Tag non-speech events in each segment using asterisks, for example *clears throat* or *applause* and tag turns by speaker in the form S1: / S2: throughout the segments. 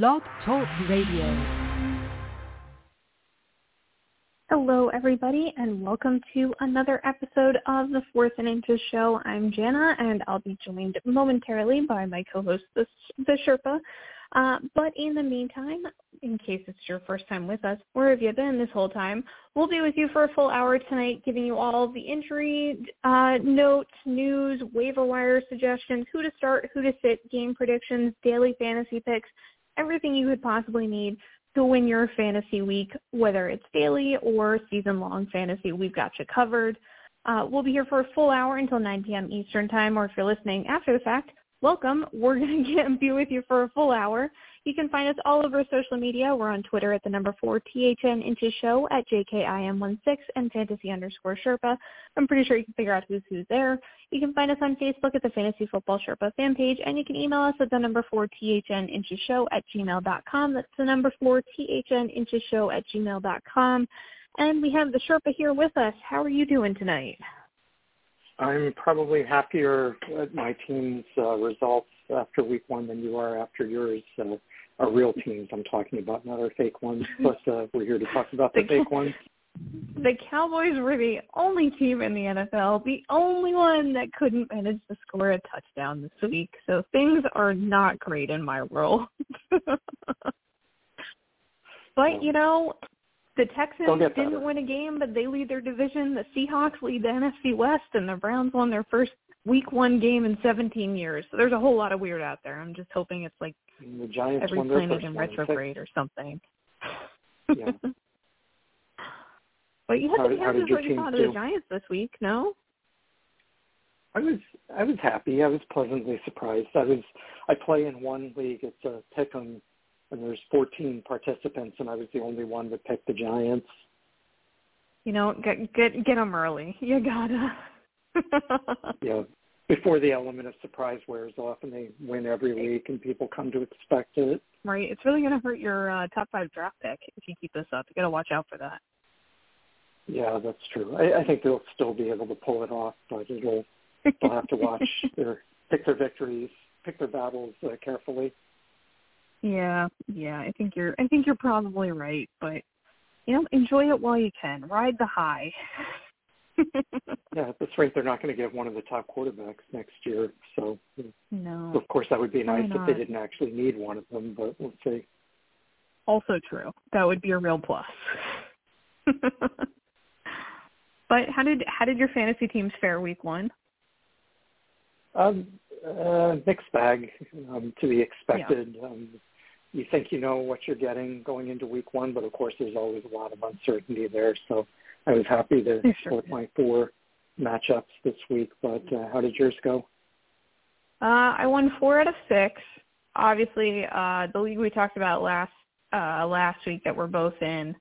S1: Blog Talk Radio.
S2: Hello, everybody, and welcome to another episode of the Fourth and Inches Show. I'm Jana, and I'll be joined momentarily by my co-host, the, the Sherpa. Uh, but in the meantime, in case it's your first time with us, where have you been this whole time? We'll be with you for a full hour tonight, giving you all the injury uh, notes, news, waiver wire suggestions, who to start, who to sit, game predictions, daily fantasy picks, everything you could possibly need to win your fantasy week, whether it's daily or season-long fantasy. We've got you covered. Uh, we'll be here for a full hour until 9 p.m. Eastern Time, or if you're listening after the fact, welcome. We're *laughs* going to be with you for a full hour. You can find us all over social media. We're on Twitter at the number four THN Inches Show at JKIM16 and fantasy underscore Sherpa. I'm pretty sure you can figure out who's who's there. You can find us on Facebook at the Fantasy Football Sherpa fan page, and you can email us at the number four THN Inches Show at gmail.com. That's the number four THN Inches Show at gmail.com. And we have the Sherpa here with us. How are you doing tonight?
S3: I'm probably happier at my team's uh, results after week one than you are after yours. Our real teams I'm talking about, not our fake ones. *laughs* But uh, we're here to talk about the, the fake ones.
S2: The Cowboys were the only team in the NFL, the only one that couldn't manage to score a touchdown this week. So things are not great in my world. *laughs* but you know, the Texans didn't win a game, but they lead their division. The Seahawks lead the NFC West, and the Browns won their first Week One game in 17 years. So there's a whole lot of weird out there. I'm just hoping it's like
S3: the Giants
S2: every planet in retrograde or something. *laughs*
S3: Yeah.
S2: but you had
S3: how,
S2: the Kansas
S3: City
S2: thought of the Giants this week, no?
S3: I was I was happy. I was pleasantly surprised. I was I play in one league. It's uh, a pick 'em and there's 14 participants, and I was the only one that picked the Giants.
S2: You know, get get get them early. You gotta. *laughs*
S3: yeah, before the element of surprise wears off, and they win every week, and people come to expect it.
S2: Right. It's really going to hurt your uh, top five draft pick if you keep this up. You got to watch out for that.
S3: Yeah, that's true. I, I think they'll still be able to pull it off, but it'll they'll have to watch *laughs* their pick their victories, pick their battles uh, carefully.
S2: Yeah, yeah, I think you're I think you're probably right, but you know, enjoy it while you can. Ride the high. *laughs* *laughs*
S3: yeah, at this rate they're not going to get one of the top quarterbacks next year. So
S2: No.
S3: Of course that would be nice
S2: if
S3: they didn't actually need one of them, but we'll see.
S2: Also true. That would be a real plus. *laughs* but how did how did your fantasy teams fare week one?
S3: Um, uh, mixed bag um, to be expected.
S2: Yeah.
S3: Um, you think you know what you're getting going into week one, but of course there's always a lot of uncertainty there. So I was happy to
S2: sure
S3: split my four matchups this week. But uh, how did yours go?
S2: Uh, I won four out of six. Obviously, uh, the league we talked about last uh, last week that we're both in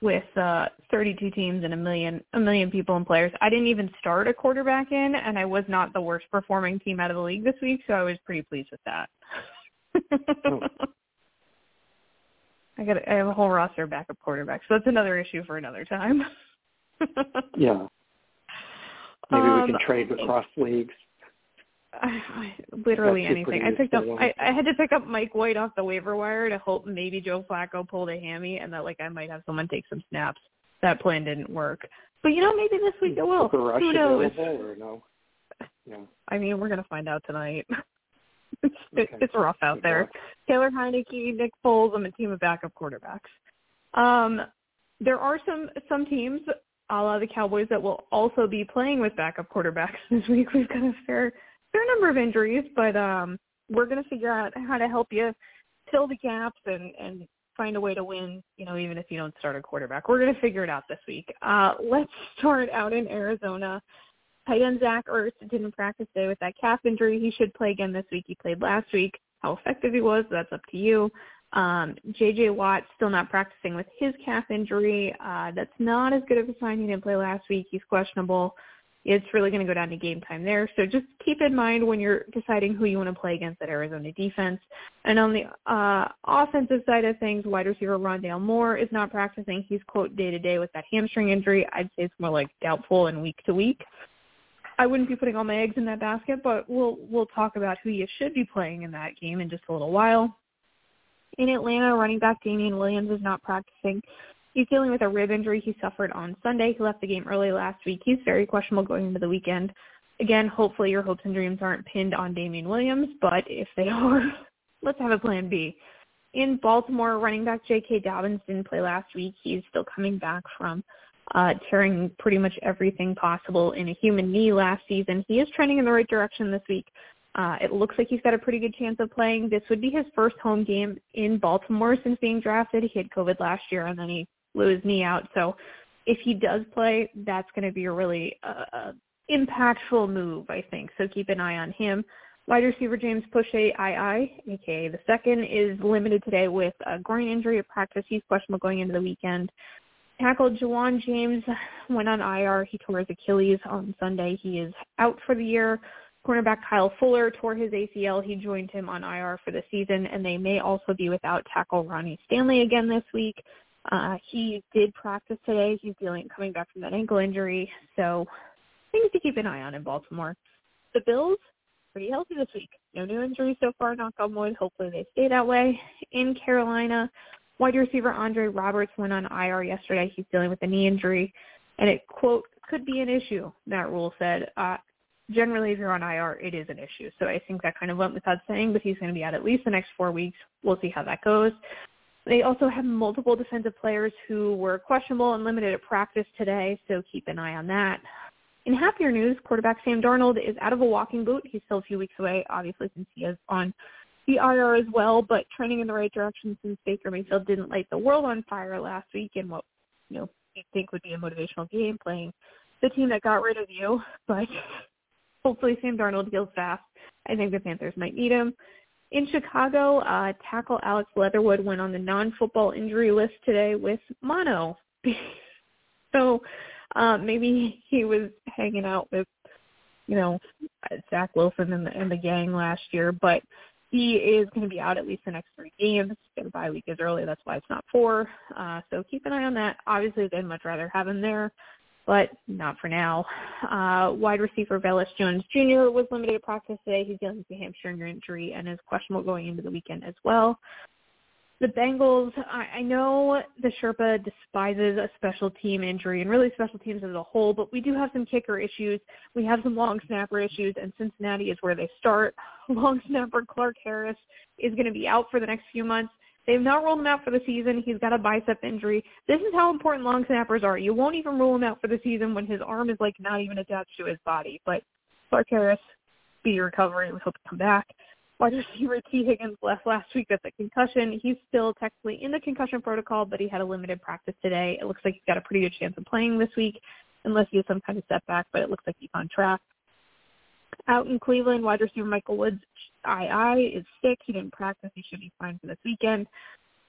S2: with uh, 32 teams and a million a million people and players. I didn't even start a quarterback in, and I was not the worst performing team out of the league this week, so I was pretty pleased with that.
S3: oh. *laughs*
S2: I got I have a whole roster of backup quarterbacks, so that's another issue for another time. *laughs*
S3: yeah. Maybe
S2: um,
S3: we can trade across leagues.
S2: I, literally anything. I picked up. I, I had to pick up Mike White off the waiver wire to hope maybe Joe Flacco pulled a hammy and that like I might have someone take some snaps. That plan didn't work, but you know maybe this week it will. Who knows?
S3: or no? Yeah.
S2: I mean, we're gonna find out tonight. *laughs* it's
S3: Okay.
S2: it's rough out
S3: Good
S2: there.
S3: luck.
S2: Taylor Heinicke, Nick Foles, I'm a team of backup quarterbacks. Um, there are some some teams, a la the Cowboys, that will also be playing with backup quarterbacks *laughs* this week. We've got a fair fair number of injuries, but um, we're going to figure out how to help you fill the gaps and and find a way to win. You know, even if you don't start a quarterback, we're going to figure it out this week. Uh, let's start out in Arizona. Tight end Zach Ertz didn't practice today with that calf injury. He should play again this week. He played last week. How effective he was, that's up to you. Um, J.J. Watt still not practicing with his calf injury. Uh, that's not as good of a sign. He didn't play last week. He's questionable. It's really going to go down to game time there. So just keep in mind when you're deciding who you want to play against that Arizona defense. And on the uh, offensive side of things, wide receiver Rondale Moore is not practicing. He's quote day to day with that hamstring injury. I'd say it's more like doubtful and week to week. I wouldn't be putting all my eggs in that basket, but we'll we'll talk about who you should be playing in that game in just a little while. In Atlanta, running back Damien Williams is not practicing. He's dealing with a rib injury he suffered on Sunday. He left the game early last week. He's very questionable going into the weekend. Again, hopefully your hopes and dreams aren't pinned on Damien Williams, but if they *laughs* are, let's have a plan B. In Baltimore, running back J.K. Dobbins didn't play last week. He's still coming back from uh, tearing pretty much everything possible in a human knee last season. He is trending in the right direction this week. Uh, it looks like he's got a pretty good chance of playing. This would be his first home game in Baltimore since being drafted. He had COVID last year and then he blew his knee out. So if he does play, that's going to be a really uh, uh, impactful move, I think. So keep an eye on him. Wide receiver James Proche, II, aka the second, is limited today with a groin injury at practice. He's questionable going into the weekend. Tackle Ja'Wuan James went on IR. He tore his Achilles on Sunday. He is out for the year. Cornerback Kyle Fuller tore his ACL. He joined him on IR for the season, and they may also be without tackle Ronnie Stanley again this week. Uh, he did practice today. He's dealing coming back from that ankle injury, so things to keep an eye on in Baltimore. The Bills pretty healthy this week. No new injuries so far. Knock on wood. Hopefully they stay that way. In Carolina, wide receiver Andre Roberts went on IR yesterday. He's dealing with a knee injury, and it quote could be an issue. That rule said. Uh, generally, if you're on IR, it is an issue. So I think that kind of went without saying, but he's going to be out at least the next four weeks. We'll see how that goes. They also have multiple defensive players who were questionable and limited at practice today, so keep an eye on that. In happier news, quarterback Sam Darnold is out of a walking boot. He's still a few weeks away, obviously, since he is on the IR as well, but trending in the right direction since Baker Mayfield didn't light the world on fire last week in what you know you think would be a motivational game, playing the team that got rid of you. But hopefully Sam Darnold heals fast. I think the Panthers might need him. In Chicago, uh, tackle Alex Leatherwood went on the non-football injury list today with mono. *laughs* so uh, maybe he was hanging out with, you know, Zach Wilson and the, and the gang last year, but he is going to be out at least the next three games. The bye week is early, that's why it's not four. Uh, so keep an eye on that. Obviously, they'd much rather have him there but not for now. Uh, wide receiver Velus Jones Jr. was limited to practice today. He's dealing with a hamstring injury and is questionable going into the weekend as well. The Bengals, I, I know the Sherpa despises a special team injury and really special teams as a whole, but we do have some kicker issues. We have some long snapper issues, and Cincinnati is where they start. *laughs* Long snapper Clark Harris is going to be out for the next few months. They've not ruled him out for the season. He's got a bicep injury. This is how important long snappers are. You won't even rule him out for the season when his arm is like not even attached to his body. But Clark Harris, speedy recovery. We hope to come back. Wide receiver Tee Higgins left last week with a concussion. He's still technically in the concussion protocol, but he had a limited practice today. It looks like he's got a pretty good chance of playing this week, unless he has some kind of setback. But it looks like he's on track. Out in Cleveland, wide receiver Michael Woods II is sick. He didn't practice. He should be fine for this weekend.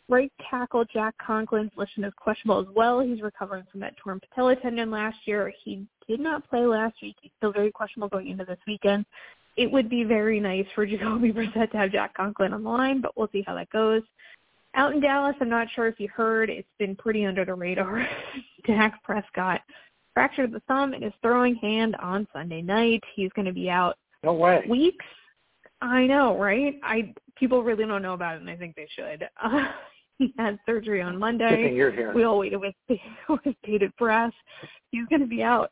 S2: Right tackle Jack Conklin's listed as questionable as well. He's recovering from that torn patella tendon last year. He did not play last week. He's still very questionable going into this weekend. It would be very nice for *laughs* Jacoby Brissett to have Jack Conklin on the line, but we'll see how that goes. Out in Dallas, I'm not sure if you heard, it's been pretty under the radar. *laughs* Dak Prescott fractured the thumb in his throwing hand on Sunday night. He's going to be out
S3: no way.
S2: weeks. I know, right? I people really don't know about it, and I think they should. Uh, *laughs* he had surgery on Monday.
S3: You're here.
S2: We all waited with *laughs* with bated breath. He's going to be out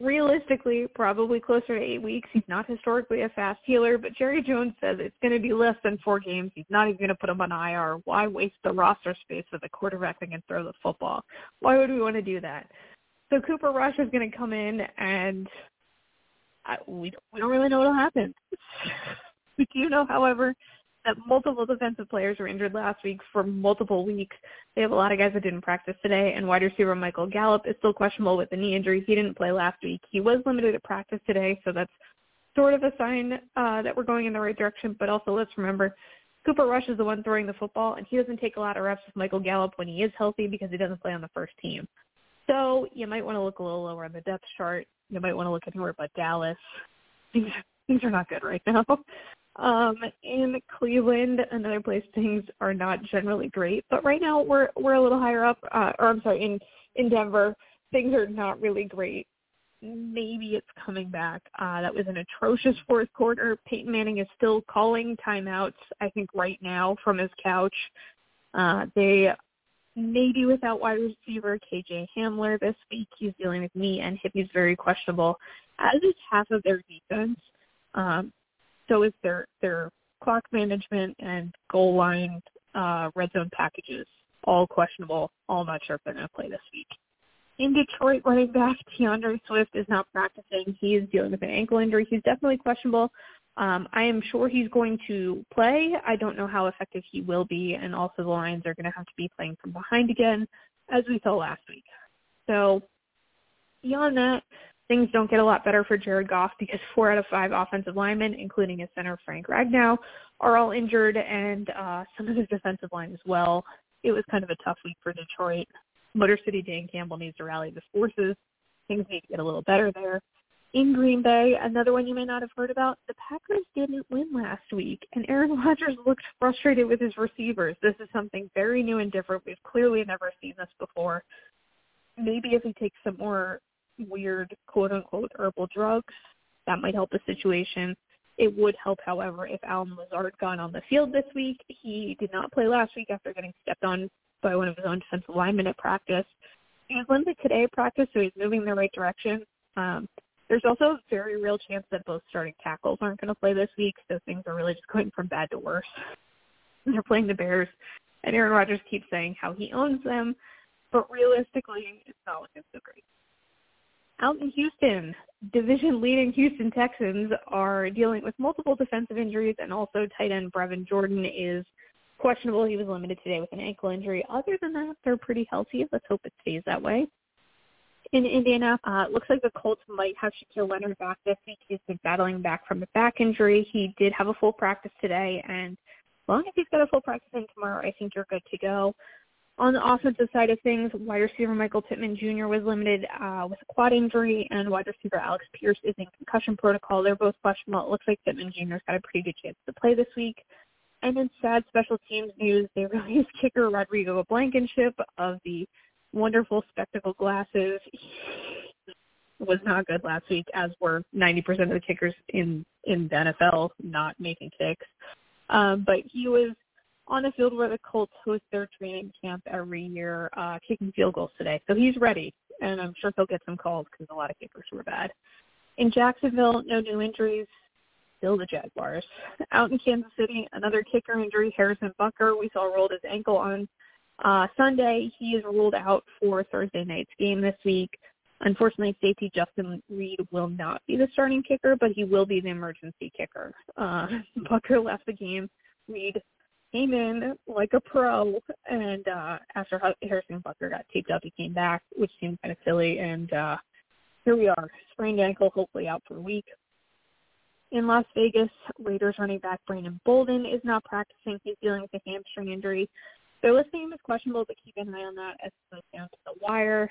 S2: realistically probably closer to eight weeks. He's not historically a fast healer, but Jerry Jones says it's going to be less than four games. He's not even going to put him on IR. Why waste the roster space with a quarterback that can throw the football? Why would we want to do that? So Cooper Rush is going to come in, and I, we we don't really know what'll happen. *laughs* we *laughs* do know, however, that multiple defensive players were injured last week for multiple weeks. They have a lot of guys that didn't practice today, and wide receiver Michael Gallup is still questionable with a knee injury. He didn't play last week. He was limited at practice today, so that's sort of a sign uh, that we're going in the right direction. But also, let's remember, Cooper Rush is the one throwing the football, and he doesn't take a lot of reps with Michael Gallup when he is healthy because he doesn't play on the first team. So you might want to look a little lower on the depth chart. You might want to look anywhere but Dallas. *laughs* things are not good right now. *laughs* Um, in Cleveland, another place things are not generally great, but right now we're we're a little higher up. Uh, or I'm sorry, in in Denver, things are not really great maybe it's coming back. Uh, that was an atrocious fourth quarter. Peyton Manning is still calling timeouts, I think, right now from his couch. Uh, they maybe without wide receiver KJ Hamler this week. He's dealing with knee and hip. He's very questionable, as is half of their defense. Um, so is their their clock management and goal line uh, red zone packages all questionable. All not sure if they're going to play this week. In Detroit, running back D'Andre Swift is not practicing. He is dealing with an ankle injury. He's definitely questionable. Um, I am sure he's going to play. I don't know how effective he will be, and also the Lions are going to have to be playing from behind again, as we saw last week. So beyond that, things don't get a lot better for Jared Goff because four out of five offensive linemen, including his center Frank Ragnow, are all injured, and uh, some of his defensive line as well. It was kind of a tough week for Detroit. Motor City Dan Campbell needs to rally the forces. Things need to get a little better there in Green Bay, another one you may not have heard about, the Packers didn't win last week, and Aaron Rodgers looked frustrated with his receivers. This is something very new and different. We've clearly never seen this before. Maybe if he takes some more weird quote-unquote herbal drugs, that might help the situation. It would help, however, if Allen Lazard got on the field this week. He did not play last week after getting stepped on by one of his own defensive linemen at practice. He was limited today at practice, so he's moving in the right direction. Um, there's also a very real chance that both starting tackles aren't going to play this week, so things are really just going from bad to worse. *laughs* They're playing the Bears, and Aaron Rodgers keeps saying how he owns them, but realistically, it's not looking so great. Out in Houston, division-leading Houston Texans are dealing with multiple defensive injuries, and also tight end Brevin Jordan is questionable. He was limited today with an ankle injury. Other than that, they're pretty healthy. Let's hope it stays that way in Indiana, Uh, it looks like the Colts might have Shaquille Leonard back this week. He's been battling back from a back injury. He did have a full practice today, and as long as he's got a full practice in tomorrow, I think you're good to go. On the offensive side of things, wide receiver Michael Pittman Jr. was limited uh, with a quad injury, and wide receiver Alec Pierce is in concussion protocol. They're both questionable. It looks like Pittman Jr.'s got a pretty good chance to play this week. And in sad special teams news, they *laughs* released kicker Rodrigo Blankenship of the wonderful spectacle glasses was not good last week, as were 90% of the kickers in in the NFL not making kicks. Um, but he was on the field where the Colts host their training camp every year, uh, kicking field goals today. So he's ready, and I'm sure he'll get some calls because a lot of kickers were bad. In Jacksonville, no new injuries. Still the Jaguars. Out in Kansas City, another kicker injury. Harrison Butker. we saw rolled his ankle on uh, Sunday, he is ruled out for Thursday night's game this week. Unfortunately, safety Justin Reid will not be the starting kicker, but he will be the emergency kicker. Uh, *laughs* Butker left the game. Reid came in like a pro, and uh, after Harrison Butker got taped up, he came back, which seemed kind of silly. And uh, here we are, sprained ankle, hopefully out for a week. In Las Vegas, Raiders running back Brandon Bolden is not practicing. He's dealing with a hamstring injury. Their listing is questionable, but keep an eye on that as it goes down to the wire.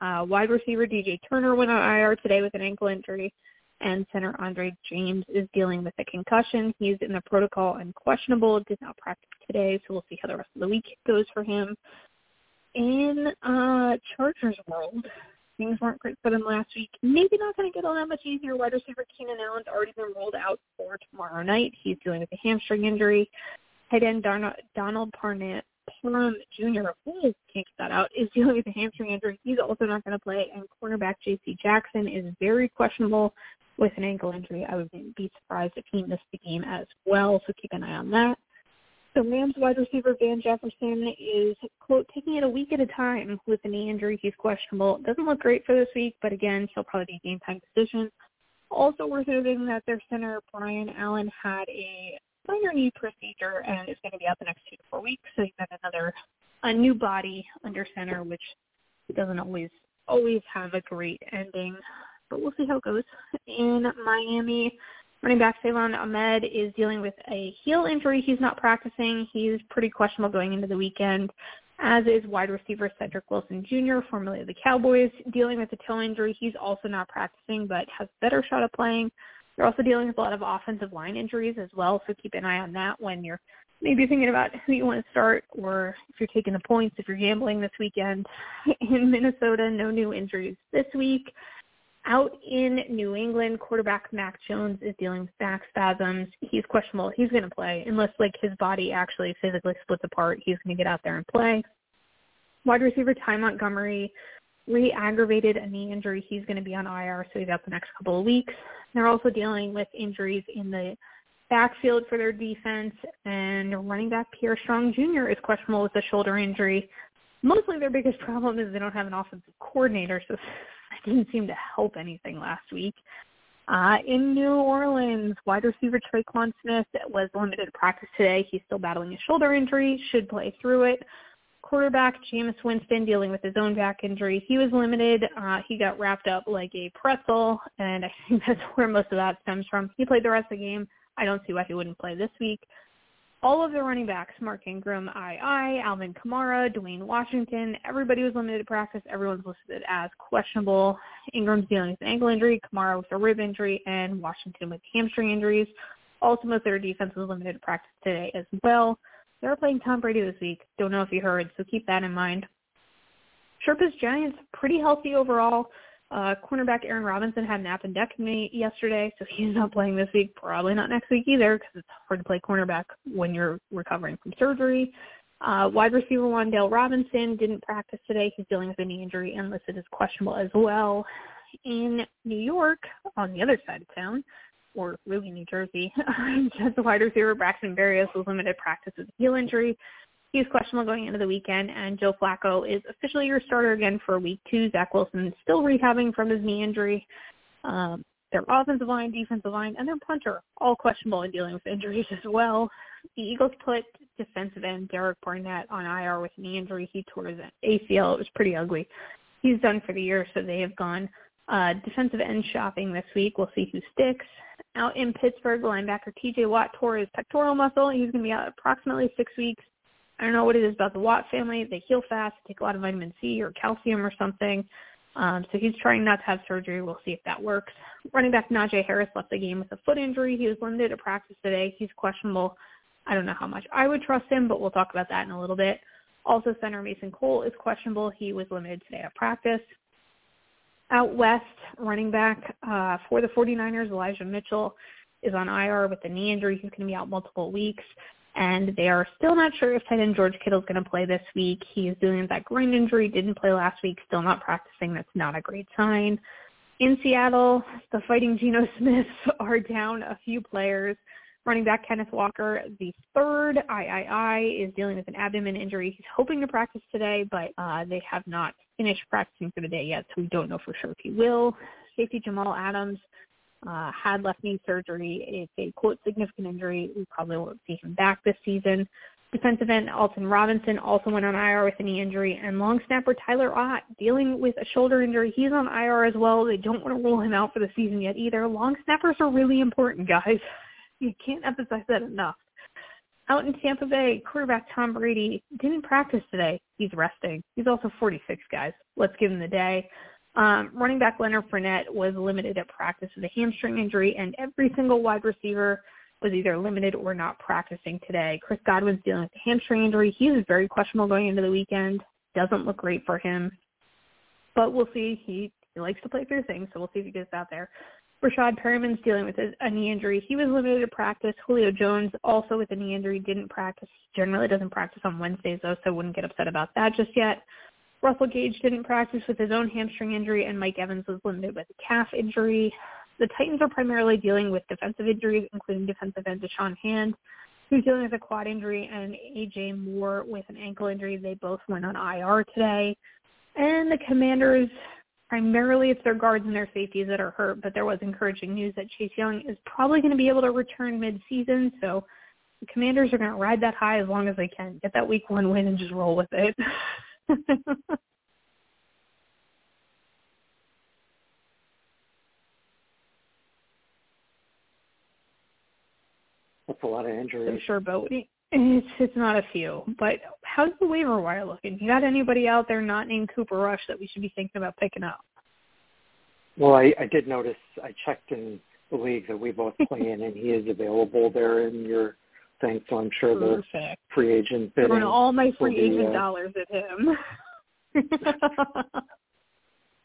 S2: Uh, wide receiver DJ Turner went on IR today with an ankle injury, and center Andre James is dealing with a concussion. He's in the protocol and questionable. Did not practice today, so we'll see how the rest of the week goes for him. In uh, Chargers world, things weren't great for them last week. Maybe not going to get all that much easier. Wide receiver Keenan Allen's already been rolled out for tomorrow night. He's dealing with a hamstring injury. Tight end Donald Parnett Parham Jr., who can't get that out, is dealing with a hamstring injury. He's also not going to play. And cornerback J.C. Jackson is very questionable with an ankle injury. I would be surprised if he missed the game as well, so keep an eye on that. So Rams wide receiver Van Jefferson is, quote, taking it a week at a time with a knee injury. He's questionable. Doesn't look great for this week, but again, he'll probably be game time decision. Also worth noting that their center, Brian Allen, had a minor knee procedure and is going to be out the next two to four weeks. So you've got another a new body under center, which doesn't always always have a great ending. But we'll see how it goes. In Miami, running back Salvon Ahmed is dealing with a heel injury. He's not practicing. He's pretty questionable going into the weekend, as is wide receiver Cedric Wilson Jr., formerly of the Cowboys, dealing with a toe injury. He's also not practicing, but has better shot at playing. They're also dealing with a lot of offensive line injuries as well, so keep an eye on that when you're maybe thinking about who you want to start or if you're taking the points, if you're gambling this weekend. *laughs* In Minnesota, no new injuries this week. Out in New England, quarterback Mac Jones is dealing with back spasms. He's questionable. He's going to play unless like his body actually physically splits apart. He's going to get out there and play. Wide receiver Ty Montgomery re-aggravated a knee injury. He's going to be on IR, so he's out the next couple of weeks. They're also dealing with injuries in the backfield for their defense, and running back Pierre Strong Jr. is questionable with a shoulder injury. Mostly their biggest problem is they don't have an offensive coordinator, so *laughs* that didn't seem to help anything last week. Uh, in New Orleans, wide receiver Tre'Quan Smith was limited practice today. He's still battling a shoulder injury, should play through it. Quarterback Jameis Winston dealing with his own back injury. He was limited. Uh, he got wrapped up like a pretzel, and I think *laughs* that's where most of that stems from. He played the rest of the game. I don't see why he wouldn't play this week. All of the running backs, Mark Ingram, II, Alvin Kamara, Dwayne Washington, everybody was limited to practice. Everyone's listed as questionable. Ingram's dealing with an ankle injury, Kamara with a rib injury, and Washington with hamstring injuries. Also, most of their defense was limited to practice today as well. They're playing Tom Brady this week. Don't know if you heard, so keep that in mind. Sherpa's Giants, pretty healthy overall. Uh, cornerback Aaron Robinson had an appendectomy yesterday, so he's not playing this week. Probably not next week either because it's hard to play cornerback when you're recovering from surgery. Uh, wide receiver Wan'Dale Robinson didn't practice today. He's dealing with a knee injury and listed as questionable as well. In New York, on the other side of town, or really New Jersey, *laughs* just wide receiver Braxton Berrios was limited practice with a heel injury. He's questionable going into the weekend, and Joe Flacco is officially your starter again for week two. Zach Wilson still rehabbing from his knee injury. Um, their offensive line, defensive line, and their punter all questionable and dealing with injuries as well. The Eagles put defensive end Derek Barnett on IR with knee injury. He tore his ACL. It was pretty ugly. He's done for the year, so they have gone uh, defensive end shopping this week. We'll see who sticks. Out in Pittsburgh, linebacker TJ Watt tore his pectoral muscle. He's going to be out approximately six weeks. I don't know what it is about the Watt family. They heal fast, take a lot of vitamin C or calcium or something. Um, so he's trying not to have surgery. We'll see if that works. Running back Najee Harris left the game with a foot injury. He was limited to practice today. He's questionable. I don't know how much I would trust him, but we'll talk about that in a little bit. Also, center Mason Cole is questionable. He was limited today at practice. Out west, running back uh, for the 49ers, Elijah Mitchell, is on IR with a knee injury. He's going to be out multiple weeks and they are still not sure if tight end George Kittle is going to play this week. He is dealing with that groin injury, didn't play last week, still not practicing. That's not a great sign. In Seattle, the Fighting Geno *laughs* Smiths are down a few players. Running back Kenneth Walker, the third III, is dealing with an abdomen injury. He's hoping to practice today, but uh, they have not finished practicing for the day yet, so we don't know for sure if he will. Safety Jamal Adams uh, had left knee surgery. It's a quote significant injury. We probably won't see him back this season. Defensive end Alton Robinson also went on IR with a knee injury, and long snapper Tyler Ott dealing with a shoulder injury. He's on IR as well. They don't want to rule him out for the season yet either. Long snappers are really important, guys. You can't emphasize that enough. Out in Tampa Bay, quarterback Tom Brady didn't practice today. He's resting. He's also 46, guys. Let's give him the day. Um, running back Leonard Fournette was limited at practice with a hamstring injury, and every single wide receiver was either limited or not practicing today. Chris Godwin's dealing with a hamstring injury. He was very questionable going into the weekend. Doesn't look great for him. But we'll see. He, he likes to play through things, so we'll see if he gets out there. Rashad Perriman's dealing with a, knee injury. He was limited to practice. Julio Jones, also with a knee injury, didn't practice. Generally doesn't practice on Wednesdays, though, so wouldn't get upset about that just yet. Russell Gage didn't practice with his own hamstring injury, and Mike Evans was limited with a calf injury. The Titans are primarily dealing with defensive injuries, including defensive end Da'Shawn Hand, who's dealing with a quad injury, and A.J. Moore with an ankle injury. They both went on IR today. And the Commanders, primarily it's their guards and their safeties that are hurt, but there was encouraging news that Chase Young is probably going to be able to return mid-season, so the Commanders are going to ride that high as long as they can. Get that week one win and just roll with it. *laughs*
S3: That's a lot of injuries.
S2: Sure, but it's it's not a few. But how's the waiver wire looking? You got anybody out there not named Cooper Rush that we should be thinking about picking up?
S3: Well, I, I did notice. I checked in the league that we both play in, and he is available there in your thing. So I'm sure Perfect. the free agent bidding.
S2: Throwing all my free agent uh, dollars at him. *laughs*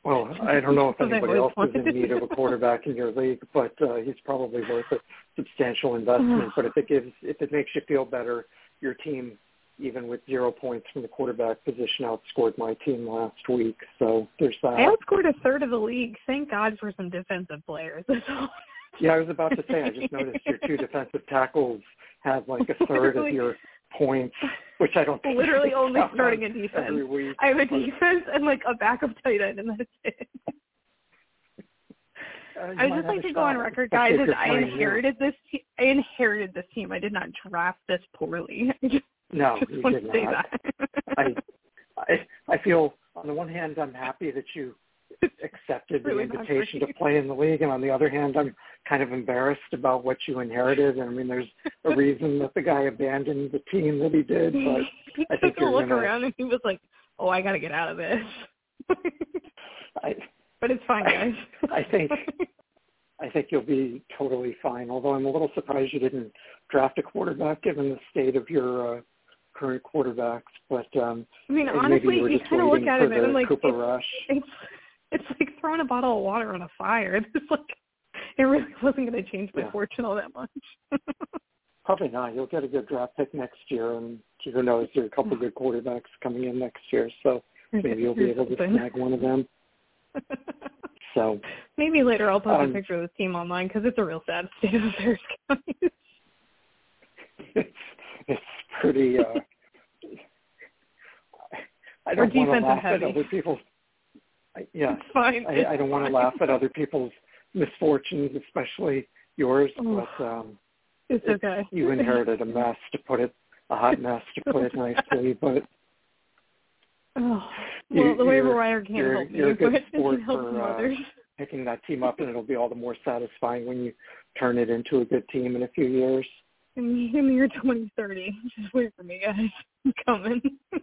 S3: Well, I don't know if anybody else is in need of a quarterback in your league, but uh, he's probably worth a substantial investment. but if it gives, if it makes you feel better, your team, even with zero points from the quarterback position, outscored my team last week. So there's that.
S2: I outscored a third of the league. Thank God for some defensive players. *laughs*
S3: yeah, I was about to say. I just noticed your two *laughs* defensive tackles had like a third of your points, which I don't think
S2: literally only starting a defense.
S3: Week,
S2: I have a defense and like a backup tight end, and that's it. Uh, I would just like to go on record, guys, that I inherited this. Te- I inherited this team. I did not draft this poorly. *laughs* I just,
S3: no, *laughs*
S2: just
S3: you
S2: want
S3: did
S2: to say that.
S3: I, I, I feel on the one hand, I'm happy that you *laughs* accepted
S2: really
S3: the invitation to play in the league, and on the other hand, I'm kind of embarrassed about what you inherited. And I mean, there's a *laughs* reason that the guy abandoned the team that he did, but *laughs*
S2: he
S3: I think
S2: took a look
S3: gonna,
S2: around and he was like, "Oh, I got to get out of this."
S3: I,
S2: but it's fine, guys.
S3: I think I think you'll be totally fine. Although I'm a little surprised you didn't draft a quarterback given the state of your uh, current quarterbacks. But um,
S2: I mean, honestly,
S3: you
S2: you kind of look at it and I'm like,
S3: Cooper
S2: it's,
S3: Rush.
S2: it's *laughs* it's like throwing a bottle of water on a fire. *laughs* It's like it really *laughs* wasn't going to change my
S3: Yeah.
S2: fortune all that much.
S3: Probably not. You'll get a good draft pick next year, and who knows? There are a couple of good quarterbacks coming in next year, so maybe you'll be able to snag one of them. So
S2: Maybe later I'll post
S3: Um,
S2: a picture of this team online because it's a real sad state of affairs, guys.
S3: it's it's pretty. Uh, I don't want to laugh at other people's. I, yeah,
S2: It's fine.
S3: I,
S2: It's
S3: I don't want to laugh at other people's misfortunes, especially yours.
S2: Oh.
S3: But um,
S2: It's
S3: it's-
S2: okay.
S3: you inherited a mess, to put it a hot *laughs* mess, to put it nicely. But *sighs*
S2: Oh,
S3: You-
S2: well, the waiver
S3: you're-
S2: wire can't
S3: you're-
S2: help me,
S3: you're a good
S2: it
S3: sport for, uh, picking that team up, and *laughs* it'll be all the more satisfying when you turn it into a good team in a few years.
S2: In the year 2030. Just wait for me, guys. I'm coming. *laughs*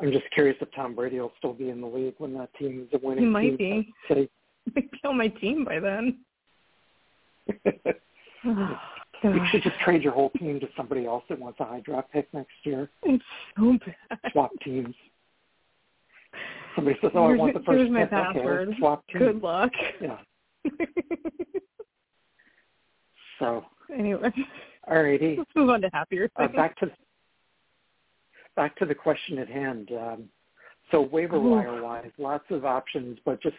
S3: I'm just curious if Tom Brady will still be in the league when that team is a winning
S2: He might
S3: team.
S2: be.
S3: Say,
S2: Maybe *laughs* on my team by then. Oh, *laughs*
S3: you should just trade your whole team to somebody else that wants a high draft pick next year.
S2: It's so bad.
S3: Swap teams. Somebody says, "Oh, I want the first
S2: here's my
S3: pick." Okay,
S2: password.
S3: let's swap teams.
S2: Good luck.
S3: Yeah. *laughs* So,
S2: anyway,
S3: alrighty.
S2: let's move on to happier
S3: Uh, back to back to the question at hand. Um, so waiver
S2: Oof.
S3: wire wise, lots of options, but just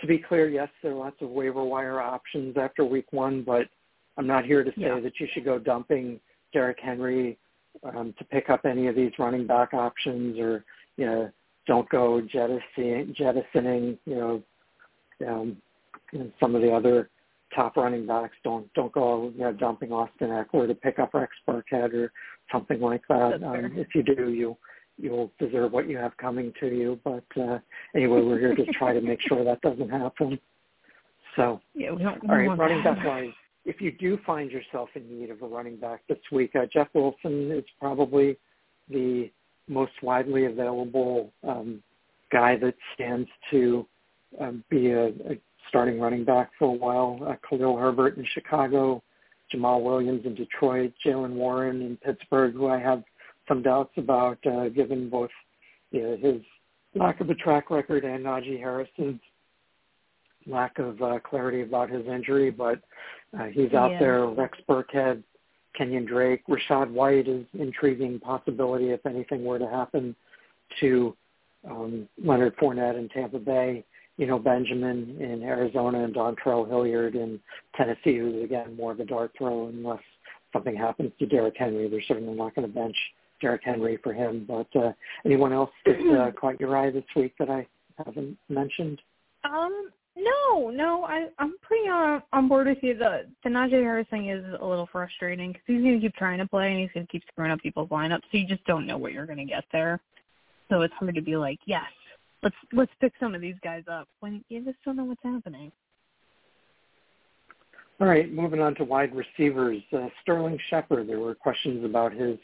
S3: to be clear, yes, there are lots of waiver wire options after week one, but I'm not here to say
S2: Yeah.
S3: that you should go dumping Derrick Henry um, to pick up any of these running back options, or you know, don't go jettisoning, jettisoning you know, um, you know, some of the other top running backs. Don't don't go you know, dumping Austin Ekeler to pick up Rex Burkhead or something like that. Um, if you do, you you'll deserve what you have coming to you. But uh, anyway, we're here to try to make sure that doesn't happen. So,
S2: yeah, we don't.
S3: all right, running back wise, if you do find yourself in need of a running back this week, uh, Jeff Wilson is probably the most widely available um, guy that stands to um, be a, a starting running back for a while. Uh, Khalil Herbert in Chicago, Jamaal Williams in Detroit, Jaylen Warren in Pittsburgh, who I have some doubts about, uh, given both you know, his lack of a track record and Najee Harrison's lack of uh, clarity about his injury. But uh, he's out
S2: Yeah.
S3: there. Rex Burkhead, Kenyon Drake, Rachaad White is intriguing possibility if anything were to happen to um, Leonard Fournette in Tampa Bay. You know, Benjamin in Arizona and Dontrell Hilliard in Tennessee, who's again more of a dart throw unless something happens to Derrick Henry. They're certainly not going to bench Derrick Henry for him. But uh, anyone else that uh, *clears throat* caught your eye this week that I haven't mentioned?
S2: Um, no, no, I I'm pretty on on board with you. The the Najee Harris thing is a little frustrating because he's gonna keep trying to play and he's gonna keep screwing up people's lineups, so you just don't know what you're gonna get there. So it's hard to be like, yes, let's let's pick some of these guys up when you just don't know what's happening.
S3: All right, moving on to wide receivers. Uh, Sterling Shepard, there were questions about his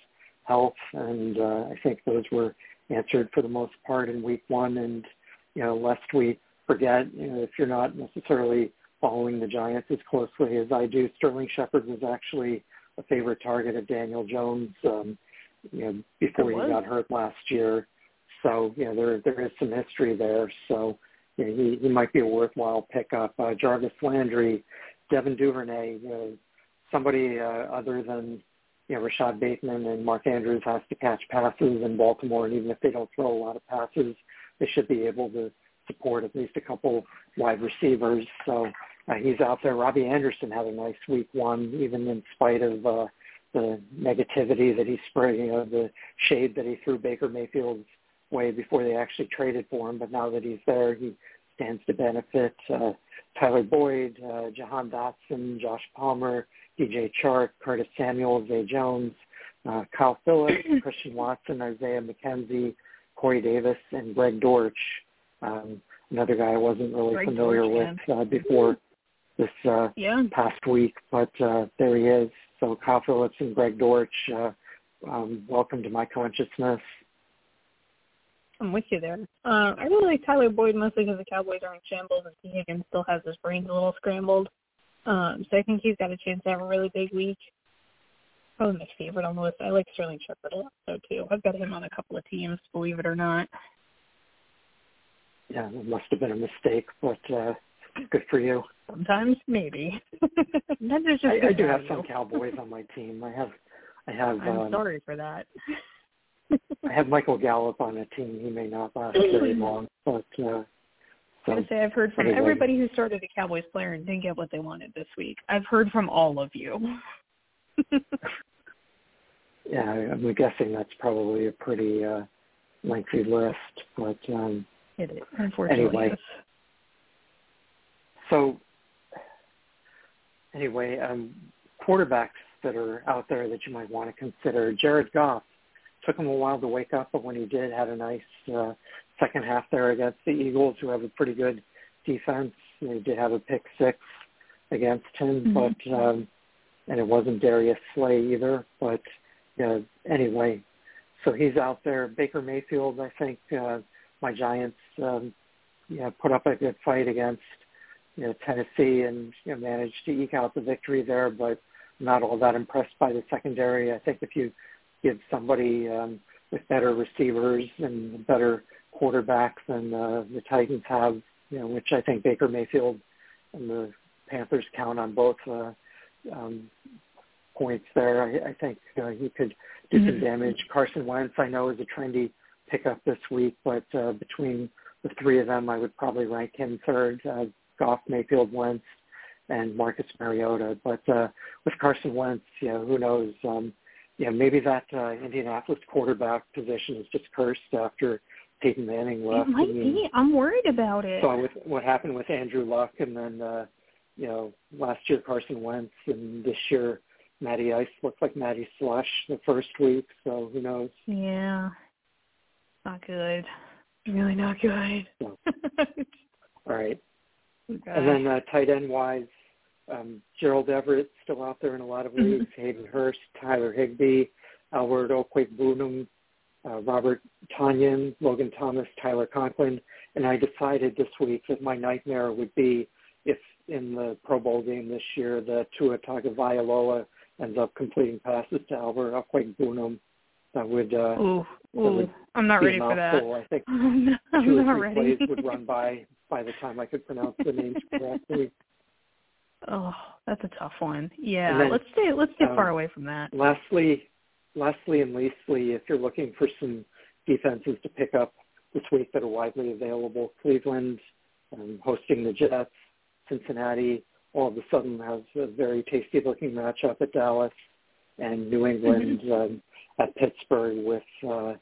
S3: health, and uh, I think those were answered for the most part in week one. And, you know, lest we forget, you know, if you're not necessarily following the Giants as closely as I do, Sterling Shepard was actually a favorite target of Daniel Jones, um, you know, before he got hurt last year. So, you know, there there is some history there. So, you know, he he might be a worthwhile pickup. Uh, Jarvis Landry, Devin Duvernay, you know, somebody uh, other than you know Rashod Bateman and Mark Andrews has to catch passes in Baltimore, and even if they don't throw a lot of passes, they should be able to support at least a couple wide receivers. So uh, he's out there. Robbie Anderson had a nice week one, even in spite of uh, the negativity that he spread, you know, the shade that he threw Baker Mayfield's way before they actually traded for him. But now that he's there, he stands to benefit. Uh, Tyler Boyd, uh, Jahan Dotson, Josh Palmer, DJ Chark, Curtis Samuel, Zay Jones, uh, Kyle Philips, *clears throat* Christian Watson, Isaiah McKenzie, Corey Davis, and Greg Dortch. Um, another guy I wasn't really Greg familiar Dortch, with uh, before this uh,
S2: yeah.
S3: past week, but uh, there he is. So Kyle Philips and Greg Dortch, uh, um, welcome to my consciousness.
S2: I'm with you there. Uh, I really like Tyler Boyd mostly because the Cowboys are in shambles and Tee Higgins still has his brains a little scrambled. Um, so I think he's got a chance to have a really big week. Probably my favorite on the list. I like Sterling Shepard a lot though too. I've got him on a couple of teams, believe it or not.
S3: Yeah, it must have been a mistake, but uh, good for you.
S2: Sometimes, maybe. *laughs* then there's just
S3: I, I do have some Cowboys on my team. I have, I have. *laughs*
S2: I'm
S3: um,
S2: sorry for that.
S3: I have Michael Gallup on a team. He may not last very long, but uh,
S2: I was say I've heard from anyway. everybody who started a Cowboys player and didn't get what they wanted this week. I've heard from all of you. *laughs*
S3: yeah, I'm guessing that's probably a pretty uh, lengthy list, but um,
S2: it is unfortunately.
S3: Anyway, so anyway, um, quarterbacks that are out there that you might want to consider. Jared Goff took him a while to wake up, but when he did, had a nice uh, second half there against the Eagles, who have a pretty good defense. They did have a pick six against him, mm-hmm. but um, and it wasn't Darius Slay either. But yeah, anyway, so he's out there. Baker Mayfield, I think uh, my Giants, um, yeah, put up a good fight against you know Tennessee and you know, managed to eke out the victory there, but not all that impressed by the secondary. I think if you give somebody um, with better receivers and better quarterbacks than uh, the Titans have, you know, which I think Baker Mayfield and the Panthers count on both uh, um, points there. I, I think uh, he could do mm-hmm. some damage. Carson Wentz, I know, is a trendy pickup this week, but uh, between the three of them, I would probably rank him third. Uh, Goff, Mayfield, Wentz, and Marcus Mariota. But uh, with Carson Wentz, you know, who knows? Um, you know, maybe that uh, Indianapolis quarterback position is just cursed after Peyton Manning left.
S2: It might
S3: I mean,
S2: be. I'm worried about it.
S3: So with what happened with Andrew Luck, and then uh, you know last year Carson Wentz, and this year Matty Ice looked like Matty Slush the first week. So who knows?
S2: Yeah, not good. Really not good.
S3: So, *laughs* all right. Okay. And then uh, tight end wise, um, Gerald Everett still out there in a lot of leagues. Mm-hmm. Hayden Hurst, Tyler Higbee, Albert Okwuegbunam, uh, Robert Tonyan, Logan Thomas, Tyler Conklin, and I decided this week that my nightmare would be if in the Pro Bowl game this year that Tua Tagovailoa ends up completing passes to Albert Okwuegbunam. That would uh,
S2: ooh, ooh, that would I'm not ready for that.
S3: I think *laughs*
S2: I'm
S3: two
S2: or
S3: three
S2: ready.
S3: plays would run by by the time I could pronounce the names *laughs* correctly.
S2: Oh, that's a tough one. Yeah,
S3: then,
S2: let's stay let's stay
S3: um,
S2: far away from that.
S3: Lastly, lastly and leastly, if you're looking for some defenses to pick up this week that are widely available, Cleveland um, hosting the Jets, Cincinnati all of a sudden has a very tasty looking matchup at Dallas, and New England mm-hmm. um, at Pittsburgh with uh,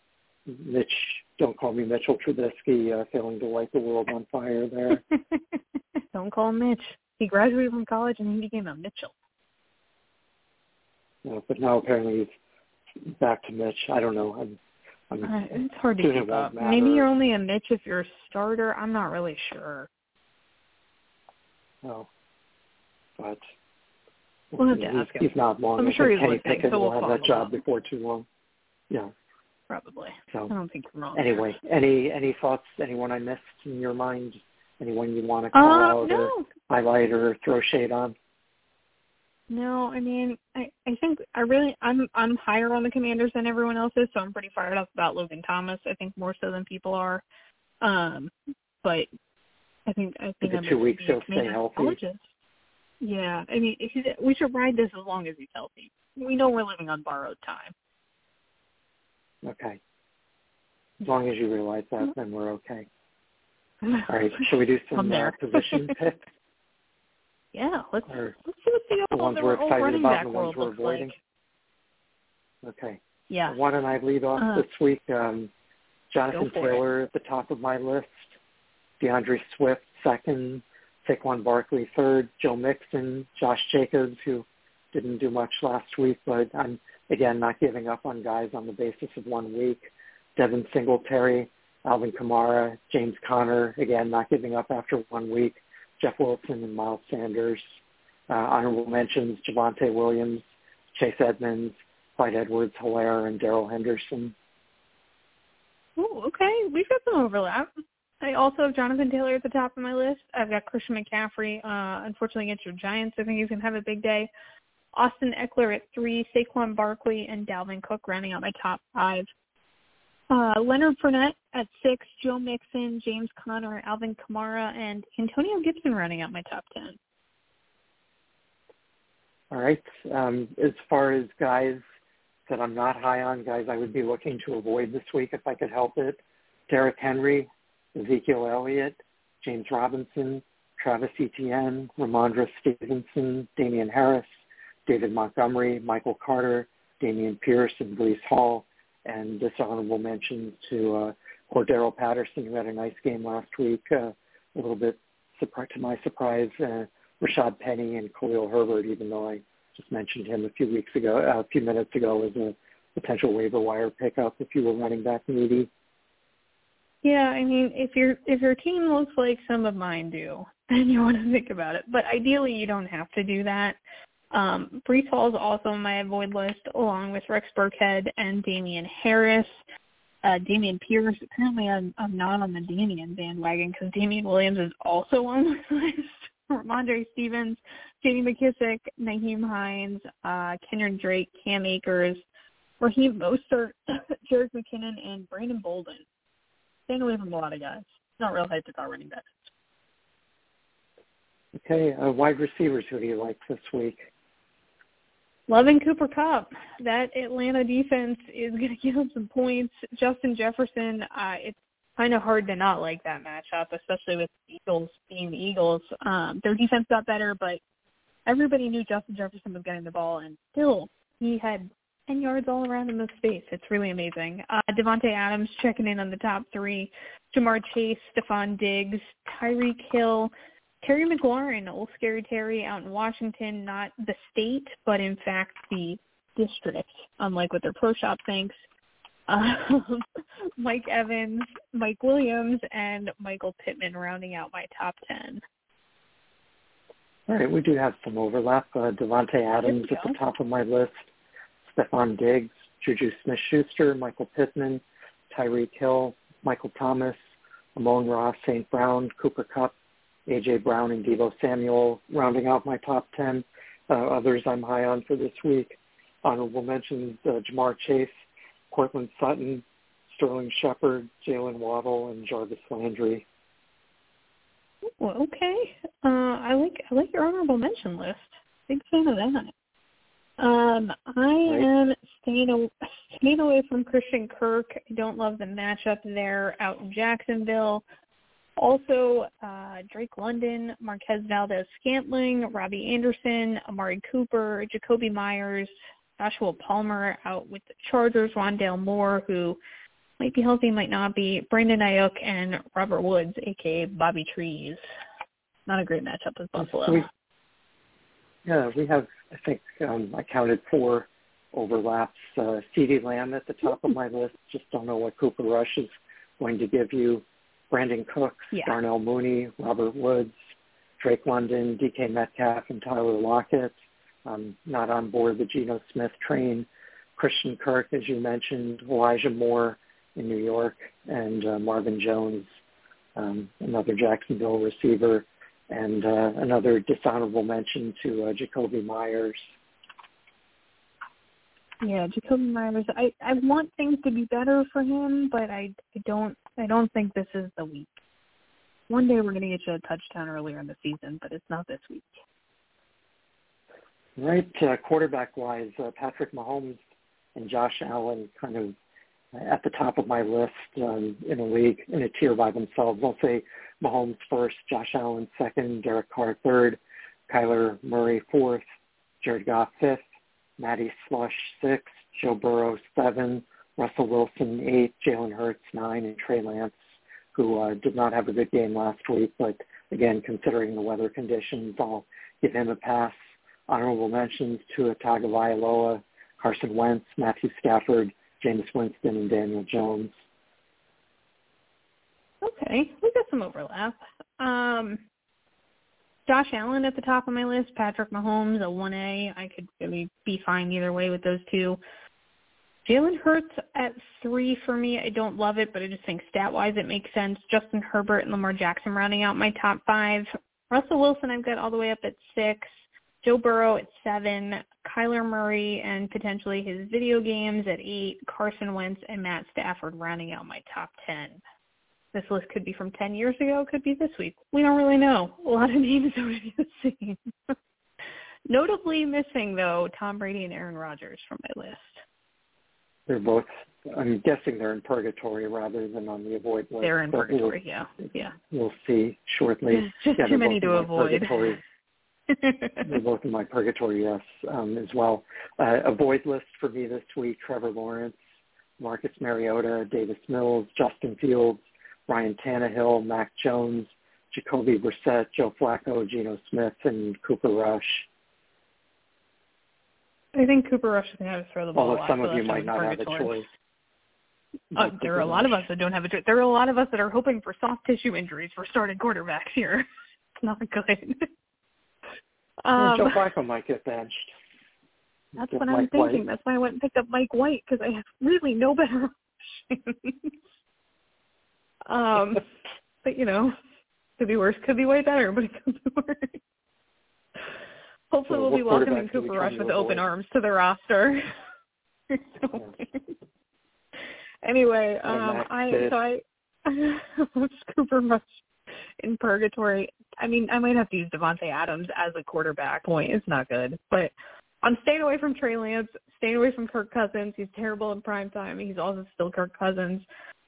S3: Mitch. Don't call me Mitchell Trubisky uh, failing to light the world on fire there. *laughs*
S2: don't call Mitch. He graduated from college and he became a Mitchell.
S3: Yeah, but now apparently he's back to Mitch. I don't know. I'm, I'm
S2: uh, it's hard to keep up. Maybe you're only a Mitch if you're a starter. I'm not really sure.
S3: No, but
S2: we'll have to
S3: he's,
S2: ask him.
S3: He's not long.
S2: I'm sure he's
S3: Kenny
S2: listening,
S3: Pickett
S2: so we'll
S3: will have that job before too long. Yeah.
S2: Probably.
S3: So
S2: I don't think you're wrong.
S3: Anyway, any any thoughts? Anyone I missed in your mind? Anyone you want to call
S2: uh,
S3: out
S2: no.
S3: or highlight or throw shade on?
S2: No, I mean, I I think I really I'm I'm higher on the Commanders than everyone else is, so I'm pretty fired up about Logan Thomas. I think more so than people are. Um, but I think I think
S3: the
S2: I'm
S3: two weeks he'll
S2: stay
S3: healthy.
S2: Yeah, I mean, we should ride this as long as he's healthy. We know we're living on borrowed time.
S3: Okay. As long as you realize that,
S2: Mm-hmm.
S3: then we're okay. *laughs* All right. Shall we do some uh, position *laughs* picks?
S2: Yeah, let's
S3: Or
S2: let's see what the,
S3: the ones we're excited about and the ones we're avoiding?
S2: like.
S3: Okay.
S2: Yeah.
S3: Why don't I lead off
S2: Uh,
S3: this week? Um, Jonathan Taylor at the top of my list. D'Andre Swift second. Saquon Barkley third. Joe Mixon. Josh Jacobs, who didn't do much last week, but I'm again not giving up on guys on the basis of one week. Devin Singletary, Alvin Kamara, James Conner, again not giving up after one week. Jeff Wilson and Miles Sanders. Uh, honorable mentions: Javonte Williams, Chase Edmonds, Clyde Edwards-Helaire, and Darrell Henderson.
S2: Oh, okay. We've got some overlap. I also have Jonathan Taylor at the top of my list. I've got Christian McCaffrey. Uh, unfortunately, against your Giants, I think he's going to have a big day. Austin Ekeler at three, Saquon Barkley, and Dalvin Cook rounding out my top five. Uh, Leonard Fournette at six, Joe Mixon, James Conner, Alvin Kamara, and Antonio Gibson running out my top ten.
S3: All right. Um, as far as guys that I'm not high on, guys I would be looking to avoid this week if I could help it. Derrick Henry, Ezekiel Elliott, James Robinson, Travis Etienne, Rhamondre Stevenson, Damien Harris, David Montgomery, Michael Carter, Dameon Pierce, and Breece Hall. And dishonorable mentions to uh, Cordero Patterson, who had a nice game last week. Uh, a little bit to my surprise, uh, Rashaad Penny and Khalil Herbert, even though I just mentioned him a few weeks ago, uh, a few minutes ago as a potential waiver wire pickup if you were running back needy.
S2: Yeah, I mean, if your if your team looks like some of mine do, *laughs* then you want to think about it. But ideally, you don't have to do that. Um, Breece Hall is also on my avoid list, along with Rex Burkhead and Damien Harris. Uh, Dameon Pierce. Apparently, I'm, I'm not on the Damian bandwagon because Damien Williams is also on my *laughs* list. Rhamondre Stevens, J.D. McKissic, Nyheim Hines, uh, Drake, Cam Akers, Raheem Mostert, *laughs* Jerick McKinnon, and Brandon Bolden staying away from a lot of guys. Not real hyped about running backs.
S3: Okay, uh, wide receivers, who do you like this week?
S2: Loving Cooper Kupp. That Atlanta defense is going *laughs* to give him some points. Justin Jefferson, uh, it's kind of hard to not like that matchup, especially with Eagles being the Eagles. Um, their defense got better, but everybody knew Justin Jefferson was getting the ball, and still he had 10 yards all around in the space. It's really amazing. Uh, Davante Adams checking in on the top three. Ja'Marr Chase, Stefon Diggs, Tyreek Hill, Terry McLaurin, old scary Terry out in Washington, not the state, but in fact the district, unlike what their pro shop thinks. Um, *laughs* Mike Evans, Mike Williams, and Michael Pittman rounding out my top 10.
S3: All right, we do have some overlap. Uh, Davante Adams at the top of my list. Stefon Diggs, Juju Smith-Schuster, Michael Pittman, Tyreek Hill, Michael Thomas, Amon Ross, St. Brown, Cooper Kupp, A.J. Brown, and Deebo Samuel, rounding out my top 10. Uh, others I'm high on for this week. Honorable mentions, uh, Ja'Marr Chase, Courtland Sutton, Sterling Shepard, Jaylen Waddle, and Jarvis Landry.
S2: Well, okay. Uh, I like I like your honorable mention list. Big fan of that. Um, I
S3: Right.
S2: am staying away, staying away from Christian Kirk. I don't love the matchup there out in Jacksonville. Also, uh, Drake London, Marquez Valdez Scantling, Robbie Anderson, Amari Cooper, Jakobi Meyers, Joshua Palmer out with the Chargers, Rondale Moore, who might be healthy, might not be, Brandon Aiyuk, and Robert Woods, aka Bobby Trees. Not a great matchup with Buffalo.
S3: We, yeah, we have, I think, um, I counted four overlaps. Uh, CeeDee Lamb at the top of my list. Just don't know what Cooper Rush is going to give you. Brandin Cooks,
S2: Yeah.
S3: Darnell Mooney, Robert Woods, Drake London, DK Metcalf, and Tyler Lockett. Um, not on board the Geno Smith train. Christian Kirk, as you mentioned, Elijah Moore in New York, and uh, Marvin Jones, um, another Jacksonville receiver, and uh, another dishonorable mention to uh, Jakobi Meyers.
S2: Yeah, Jakobi Meyers. I I want things to be better for him, but I I don't I don't think this is the week. one day we're going to get you a touchdown earlier in the season, but it's not this week.
S3: Right, uh, quarterback-wise, uh, Patrick Mahomes and Josh Allen kind of at the top of my list um, in a league in a tier by themselves. I'll say Mahomes first, Josh Allen second, Derek Carr third, Kyler Murray fourth, Jared Goff fifth, Matty Slush sixth, Joe Burrow seven, Russell Wilson eight, Jalen Hurts nine, and Trey Lance, who uh, did not have a good game last week, but again, considering the weather conditions, I'll give him a pass. Honorable mentions to Tagovailoa, Carson Wentz, Matthew Stafford, Jameis Winston, and Daniel Jones.
S2: Okay, we got some overlap. Um, Josh Allen at the top of my list, Patrick Mahomes, a 1A. I could really be fine either way with those two. Jalen Hurts at three for me. I don't love it, but I just think stat-wise it makes sense. Justin Herbert and Lamar Jackson rounding out my top five. Russell Wilson I've got all the way up at six. Joe Burrow at seven, Kyler Murray and potentially his video games at eight, Carson Wentz and Matt Stafford rounding out my top ten. This list could be from ten years ago, could be this week. We don't really know. A lot of names *laughs* are the same. *laughs* Notably missing though Tom Brady and Aaron Rodgers from my list.
S3: They're both. I'm guessing they're in purgatory rather than on the avoid list.
S2: They're in purgatory,
S3: we'll,
S2: yeah, yeah.
S3: We'll see shortly.
S2: Just
S3: yeah,
S2: too many to avoid.
S3: They're both in my purgatory, yes, um, as well. Uh, a void list for me this week, Trevor Lawrence, Marcus Mariota, Davis Mills, Justin Fields, Ryan Tannehill, Mac Jones, Jacoby Brissett, Joe Flacco, Geno Smith, and Cooper Rush.
S2: I think Cooper Rush is going to have to throw the ball.
S3: Although some of you might not have a choice.
S2: Uh, there are a lot of us that don't have a choice. There are a lot of us that are hoping for soft tissue injuries for starting quarterbacks here. *laughs* It's not good. *laughs*
S3: Um, Joe Flacco might get benched.
S2: That's what I'm thinking.
S3: White.
S2: That's why I went and picked up Mike White because I have really no better options. *laughs* um, but you know, could be worse, could be way better, but it could be worse. Hopefully,
S3: so
S2: we'll be welcoming Cooper Rush with open arms to the roster. *laughs* anyway, um, I so I *laughs* Cooper Rush in purgatory. I mean, I might have to use Davante Adams as a quarterback point. It's not good. But I'm staying away from Trey Lance, staying away from Kirk Cousins. He's terrible in prime time. He's also still Kirk Cousins.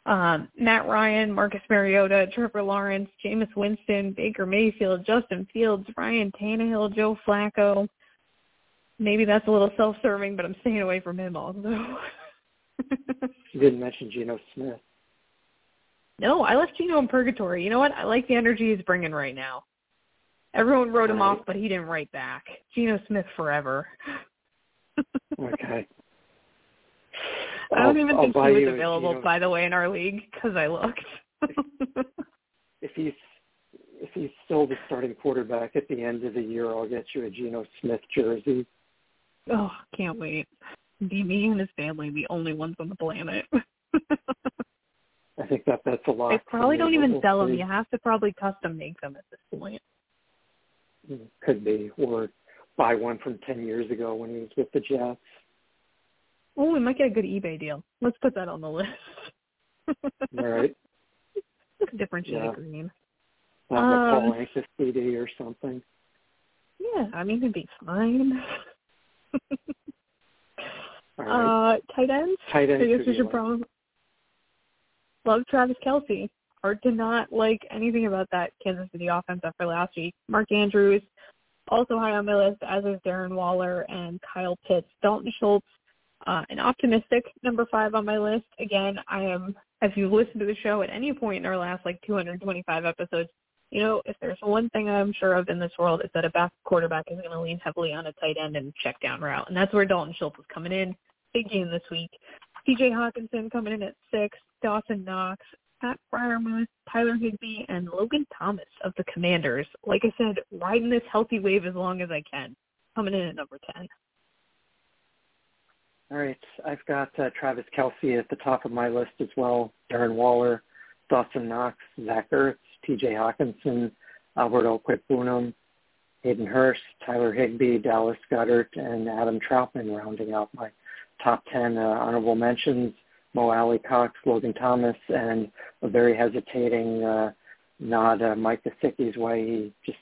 S2: Um, Matt Ryan, Marcus Mariota, Trevor Lawrence, Jameis Winston, Baker Mayfield, Justin Fields, Ryan Tannehill, Joe Flacco. Maybe that's a little self-serving, but I'm staying away from him also. *laughs*
S3: you didn't mention Geno Smith.
S2: No, I left Geno in purgatory. You know what? I like the energy he's bringing right now. Everyone wrote him off, but he didn't write back. Geno Smith forever. *laughs*
S3: okay.
S2: I don't even
S3: I'll
S2: think he was available,
S3: you know,
S2: by the way, in our league because I looked. *laughs*
S3: if he's if he's still the starting quarterback at the end of the year, I'll get you a Geno Smith jersey.
S2: Oh, can't wait. Be me and his family the only ones on the planet. *laughs*
S3: I think that that's a lot.
S2: They probably don't even
S3: we'll
S2: sell
S3: see.
S2: them. You have to probably custom make them at this point.
S3: Mm, could be, or buy one from ten years ago when he was with the Jets.
S2: Oh, we might get a good eBay deal. Let's put that on the list.
S3: All right. *laughs*
S2: Different shade
S3: Yeah.
S2: of green.
S3: Not
S2: Um,
S3: the Paul Anka CD or something.
S2: Yeah, I mean it'd be fine.
S3: All *laughs* right.
S2: uh, tight ends.
S3: Tight ends.
S2: I guess we should probably love Travis Kelce. Hard to not like anything about that Kansas City offense after last week. Mark Andrews, also high on my list, as is Darren Waller and Kyle Pitts. Dalton Schultz, uh, an optimistic number five on my list. Again, I am, if you've listened to the show at any point in our last like 225 episodes, you know, if there's one thing I'm sure of in this world, it's that a back quarterback is going to lean heavily on a tight end and check down route. And that's where Dalton Schultz is coming in. Big game this week. TJ Hockenson coming in at six, Dawson Knox, Pat Freiermuth, Tyler Higbee, and Logan Thomas of the Commanders. Like I said, riding this healthy wave as long as I can. Coming in at number 10.
S3: All right. I've got uh, Travis Kelce at the top of my list as well. Darren Waller, Dawson Knox, Zach Ertz, T.J. Hockenson, Albert Okwuegbunam, Hayden Hurst, Tyler Higbee, Dallas Goedert, and Adam Trautman rounding out my top 10 uh, honorable mentions. Mo Alie-Cox, Logan Thomas, and a very hesitating uh, not uh, Mike Gesicki's way. He just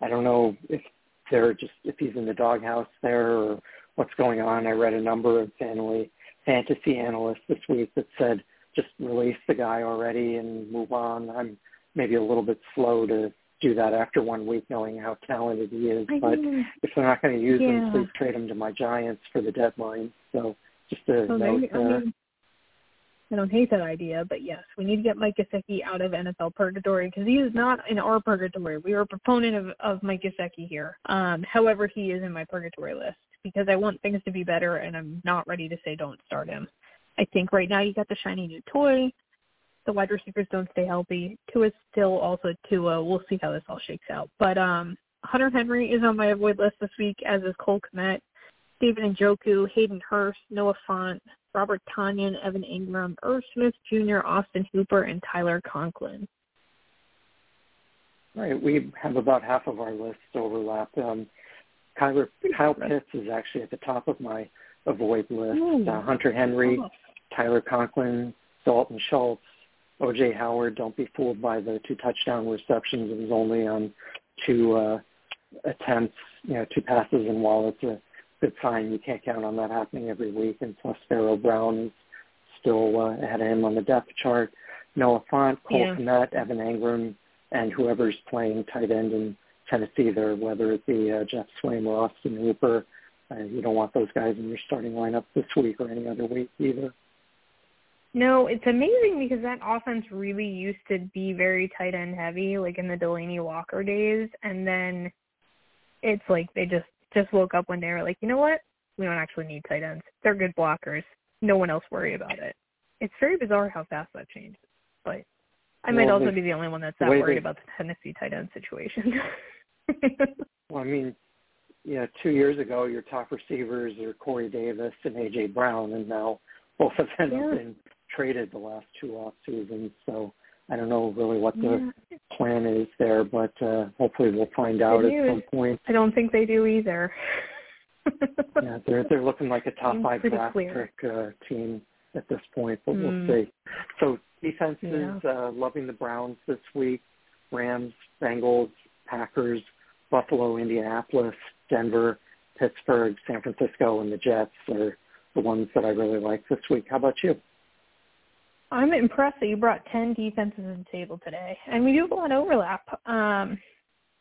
S3: I don't know if they're just if he's in the doghouse there or what's going on. I read a number of family fantasy analysts this week that said just release the guy already and move on. I'm maybe a little bit slow to do that after one week, knowing how talented he is.
S2: I
S3: but
S2: mean,
S3: if they're not going to use
S2: yeah.
S3: him, please trade him to my Giants for the deadline. So just a
S2: so
S3: note
S2: there, I mean, I don't hate that idea, but yes, we need to get Mike Gesicki out of NFL purgatory because he is not in our purgatory. We are a proponent of, of Mike Gesicki here. Um, however, he is in my purgatory list because I want things to be better, and I'm not ready to say don't start him. I think right now you got the shiny new toy. The wide receivers don't stay healthy. Tua is still also Tua. We'll see how this all shakes out. But um, Hunter Henry is on my avoid list this week, as is Cole Kmet, David Njoku, Hayden Hurst, Noah Fant, Robert Tonyan, Evan Engram, Irv Smith Jr., Austin Hooper, and Tyler Conklin.
S3: Right, we have about half of our list overlap. Um, Kyler, Kyle Pitts is actually at the top of my avoid list.
S2: Ooh.
S3: Uh, Hunter Henry,
S2: Oh,
S3: Tyler Conklin, Dalton Schultz, O.J. Howard. Don't be fooled by the two touchdown receptions. It was only on two uh, attempts, you know, two passes, and while it's a good sign, you can't count on that happening every week. And plus, Pharaoh Brown is still uh, ahead of him on the depth chart. Noah Fant, Cole
S2: Yeah.
S3: Kmet, Evan Engram, and whoever's playing tight end in Tennessee there, whether it be uh, Geoff Swaim or Austin Hooper. Uh, you don't want those guys in your starting lineup this week or any other week either.
S2: No, it's amazing because that offense really used to be very tight end heavy, like in the Delanie Walker days, and then it's like they just just woke up when they were like, you know what? We don't actually need tight ends. They're good blockers. No one else worry about it. It's very bizarre how fast that changed. But I might
S3: Well,
S2: also be the only one that's that worried
S3: they-
S2: about the Tennessee tight end situation. *laughs* *laughs*
S3: Well, I mean, yeah, two years ago, your top receivers are Corey Davis and A.J. Brown, and now both of them
S2: Yeah.
S3: have been traded the last two off seasons. So I don't know really what the
S2: yeah,
S3: plan is there, but uh, hopefully we'll find out at some point.
S2: I don't think they do either. *laughs*
S3: Yeah, they're they're looking like a top
S2: Seems
S3: five draft
S2: clear.
S3: pick uh, team at this point, but
S2: Hmm.
S3: we'll see. So defenses,
S2: Yeah.
S3: uh, loving the Browns this week. Rams, Bengals, Packers, Buffalo, Indianapolis, Denver, Pittsburgh, San Francisco, and the Jets are the ones that I really like this week. How about you?
S2: I'm impressed that you brought 10 defenses to the table today. And we do have a lot of overlap. Um,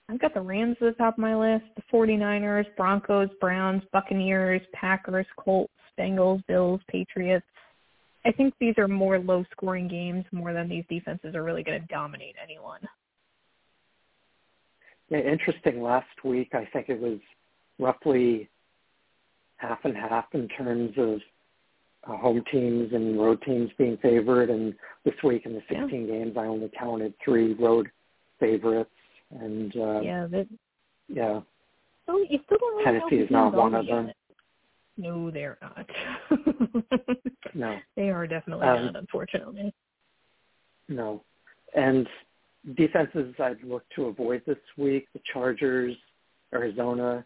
S2: I've got the Rams at the top of my list, the 49ers, Broncos, Browns, Buccaneers, Packers, Colts, Bengals, Bills, Patriots. I think these are more low-scoring games more than these defenses are really going to dominate anyone.
S3: Yeah, interesting. Last week, I think it was roughly half and half in terms of uh, home teams and road teams being favored. And this week in the 16 games, I only counted three road favorites. And uh,
S2: yeah, that,
S3: yeah,
S2: so you still don't really
S3: Tennessee is not one of them.
S2: yet. No, they're not.
S3: No, *laughs*
S2: they are definitely
S3: Um,
S2: not, unfortunately.
S3: no. And defenses I'd look to avoid this week: the Chargers, Arizona,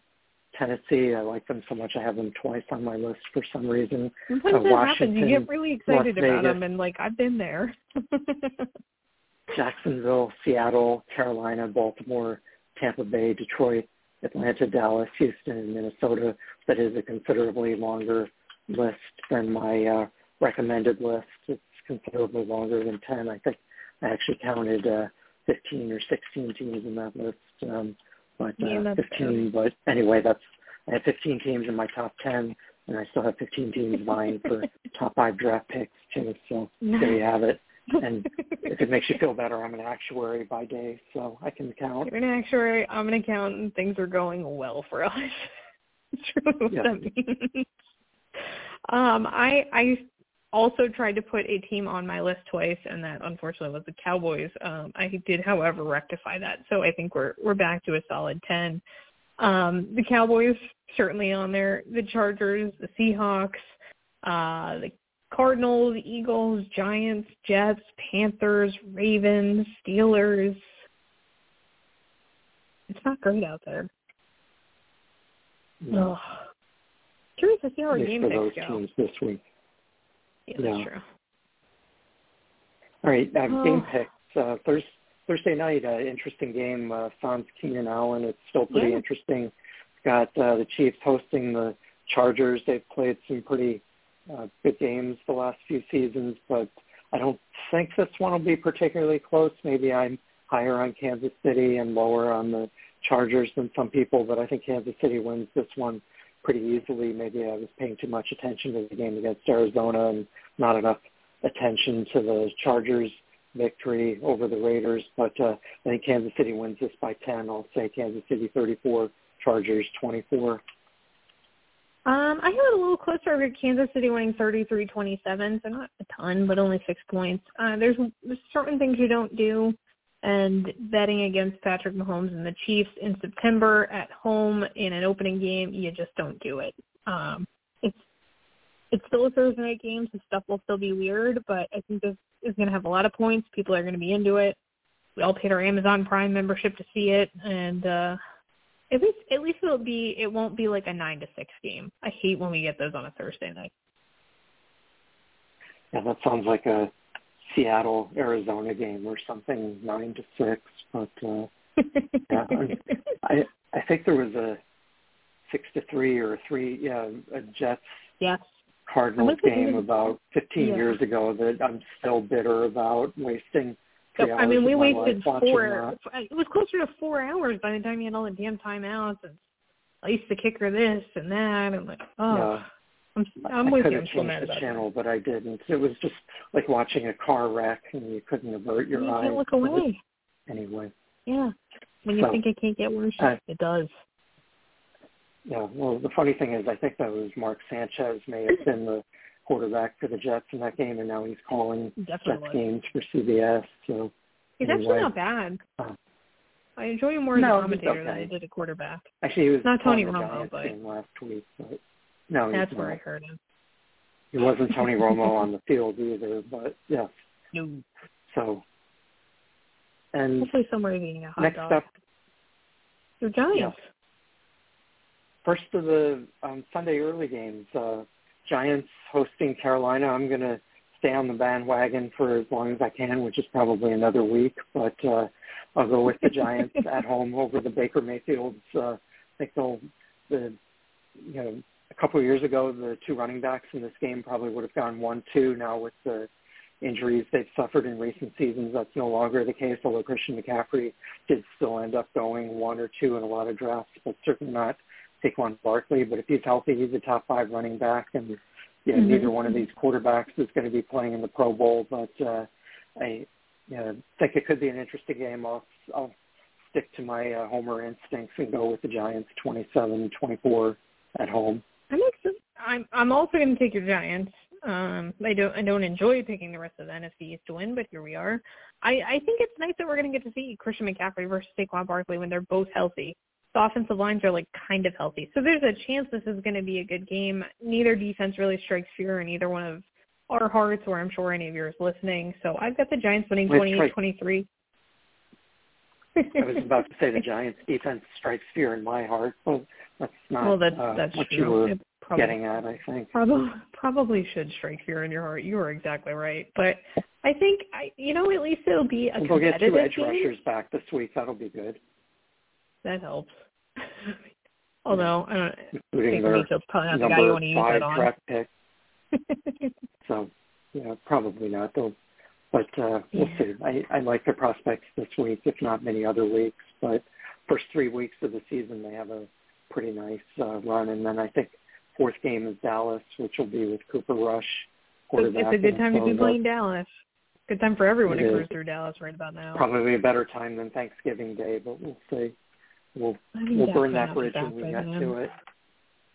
S3: Tennessee. I like them so much I have them twice on my list for some reason.
S2: Sometimes
S3: uh,
S2: that happens. You get really excited about them, and like I've been there. *laughs*
S3: Jacksonville, Seattle, Carolina, Baltimore, Tampa Bay, Detroit, Atlanta, Dallas, Houston, and Minnesota. That is a considerably longer list than my uh, recommended list. It's considerably longer than 10. I think I actually counted uh, 15 or 16 teams in that list, um, but uh,
S2: that's
S3: 15. But anyway, that's I have 15 teams in my top 10, and I still have 15 teams vying for *laughs* top five draft picks too. So there you have it. And if it makes you feel better, I'm an actuary by day, so I can count.
S2: You're an actuary. I'm an accountant. Things are going well for us. *laughs* That's really what
S3: Yeah.
S2: that means. Um, I I also tried to put a team on my list twice, and that unfortunately was the Cowboys. Um, I did, however, rectify that, so I think we're we're back to a solid ten. Um, the Cowboys certainly on there. The Chargers, the Seahawks, uh, the Cardinals, Eagles, Giants, Jets, Panthers, Ravens, Steelers. It's not great out there.
S3: No,
S2: Ugh. Curious to see how our game picks
S3: those
S2: go.
S3: teams this week.
S2: Yeah, that's
S3: Yeah.
S2: true.
S3: All right, uh,
S2: Oh.
S3: game picks. Uh, Thurs Thursday night, uh, interesting game. Uh, Sans Keenan Allen. It's still pretty
S2: Yeah.
S3: interesting. Got uh, the Chiefs hosting the Chargers. They've played some pretty uh, good games the last few seasons, but I don't think this one will be particularly close. Maybe I'm higher on Kansas City and lower on the Chargers than some people, but I think Kansas City wins this one pretty easily. Maybe I was paying too much attention to the game against Arizona and not enough attention to the Chargers victory over the Raiders, but uh, I think Kansas City wins this by 10. I'll say Kansas City 34, Chargers 24.
S2: Um, I it a little closer with Kansas City winning 33-27, so not a ton, but only six points. Uh, there's certain things you don't do, and betting against Patrick Mahomes and the Chiefs in September at home in an opening game, you just don't do it. Um, it's it's still a Thursday night game, so stuff will still be weird, but I think this is going to have a lot of points. People are going to be into it. We all paid our Amazon Prime membership to see it, and uh, at least at least it'll be it won't be like a nine to six game. I hate when we get those on a Thursday night.
S3: Yeah, that sounds like a Seattle Arizona game or something, nine to six. But uh, *laughs* yeah, I I think there was a six to three or a three yeah a Jets
S2: yes
S3: Cardinals game about 15
S2: yeah.
S3: years ago that I'm still bitter about wasting.
S2: So, I mean, we wasted
S3: four.
S2: That. It was closer to four hours by the time you had all the damn timeouts and ice the kicker this and that. And like, oh,
S3: yeah.
S2: I'm, I'm
S3: I
S2: with
S3: could
S2: you.
S3: have changed the channel, but I didn't. It was just like watching a car wreck and you couldn't avert your
S2: you
S3: eyes.
S2: can't look away.
S3: Anyway.
S2: Yeah. When you
S3: so,
S2: think it can't get worse,
S3: uh,
S2: it does.
S3: Yeah. Well, the funny thing is, I think that was Mark Sanchez may have been the quarterback for the Jets in that game, and now he's calling
S2: Definitely
S3: Jets games for CBS. So
S2: He's
S3: anyway.
S2: actually not bad.
S3: Uh,
S2: I enjoy him more as
S3: no,
S2: a commentator than
S3: okay.
S2: I did a quarterback.
S3: actually, he was
S2: Not Tony Romo, but-
S3: last week. But no,
S2: That's where I heard him.
S3: He wasn't Tony Romo on the field either. But yeah.
S2: No.
S3: So. And
S2: Hopefully somewhere eating a hot
S3: next
S2: dog.
S3: up,
S2: Your Giants.
S3: first of the um, Sunday early games, uh, Giants hosting Carolina. I'm going to stay on the bandwagon for as long as I can, which is probably another week. But uh, I'll go with the *laughs* Giants at home over the Baker Mayfields. Uh, I think they'll the you know couple of years ago the two running backs in this game probably would have gone one two. Now with the injuries they've suffered in recent seasons, that's no longer the case. Although Christian McCaffrey did still end up going one or two in a lot of drafts, but certainly not Saquon Barkley. But if he's healthy, he's a top five running back, and know,
S2: Mhm.
S3: neither one of these quarterbacks is going to be playing in the Pro Bowl. But uh, I you know, think it could be an interesting game. I'll, I'll stick to my uh, homer instincts and go with the Giants 27-24 at home.
S2: I'm actually, I'm I'm also going to take your Giants. Um, I don't I don't enjoy picking the rest of the NFC East to win, but here we are. I I think it's nice that we're going to get to see Christian McCaffrey versus Saquon Barkley when they're both healthy. The offensive lines are like kind of healthy, so there's a chance this is going to be a good game. Neither defense really strikes fear in either one of our hearts, or I'm sure any of yours listening. So I've got the Giants winning
S3: That's
S2: 28-23.
S3: I was about to say the *laughs* Giants defense strikes fear in my heart, but that's not
S2: well, that's
S3: uh,
S2: that's
S3: what
S2: true.
S3: you were
S2: probably-
S3: getting at, I think.
S2: Probably probably should strike fear in your heart. You are exactly right. But I think I you know at least it'll be a
S3: We'll get two edge
S2: game.
S3: rushers back this week. That'll be good,
S2: That helps. *laughs* Although I don't
S3: including
S2: think Mayfield's probably not the guy you want to use that on.
S3: pick. *laughs* So, yeah, probably not. Though, but uh, we'll
S2: Yeah.
S3: see. I, I like their prospects this week, if not many other weeks. But first three weeks of the season, they have a pretty nice uh, run, and then I think fourth game is Dallas, which will be with Cooper Rush.
S2: It's a good time to be playing Dallas. Good time for everyone
S3: It
S2: to
S3: is.
S2: cruise through Dallas right about now.
S3: Probably a better time than Thanksgiving Day, but we'll see. We'll
S2: I
S3: we'll burn that bridge when we get
S2: then.
S3: to it.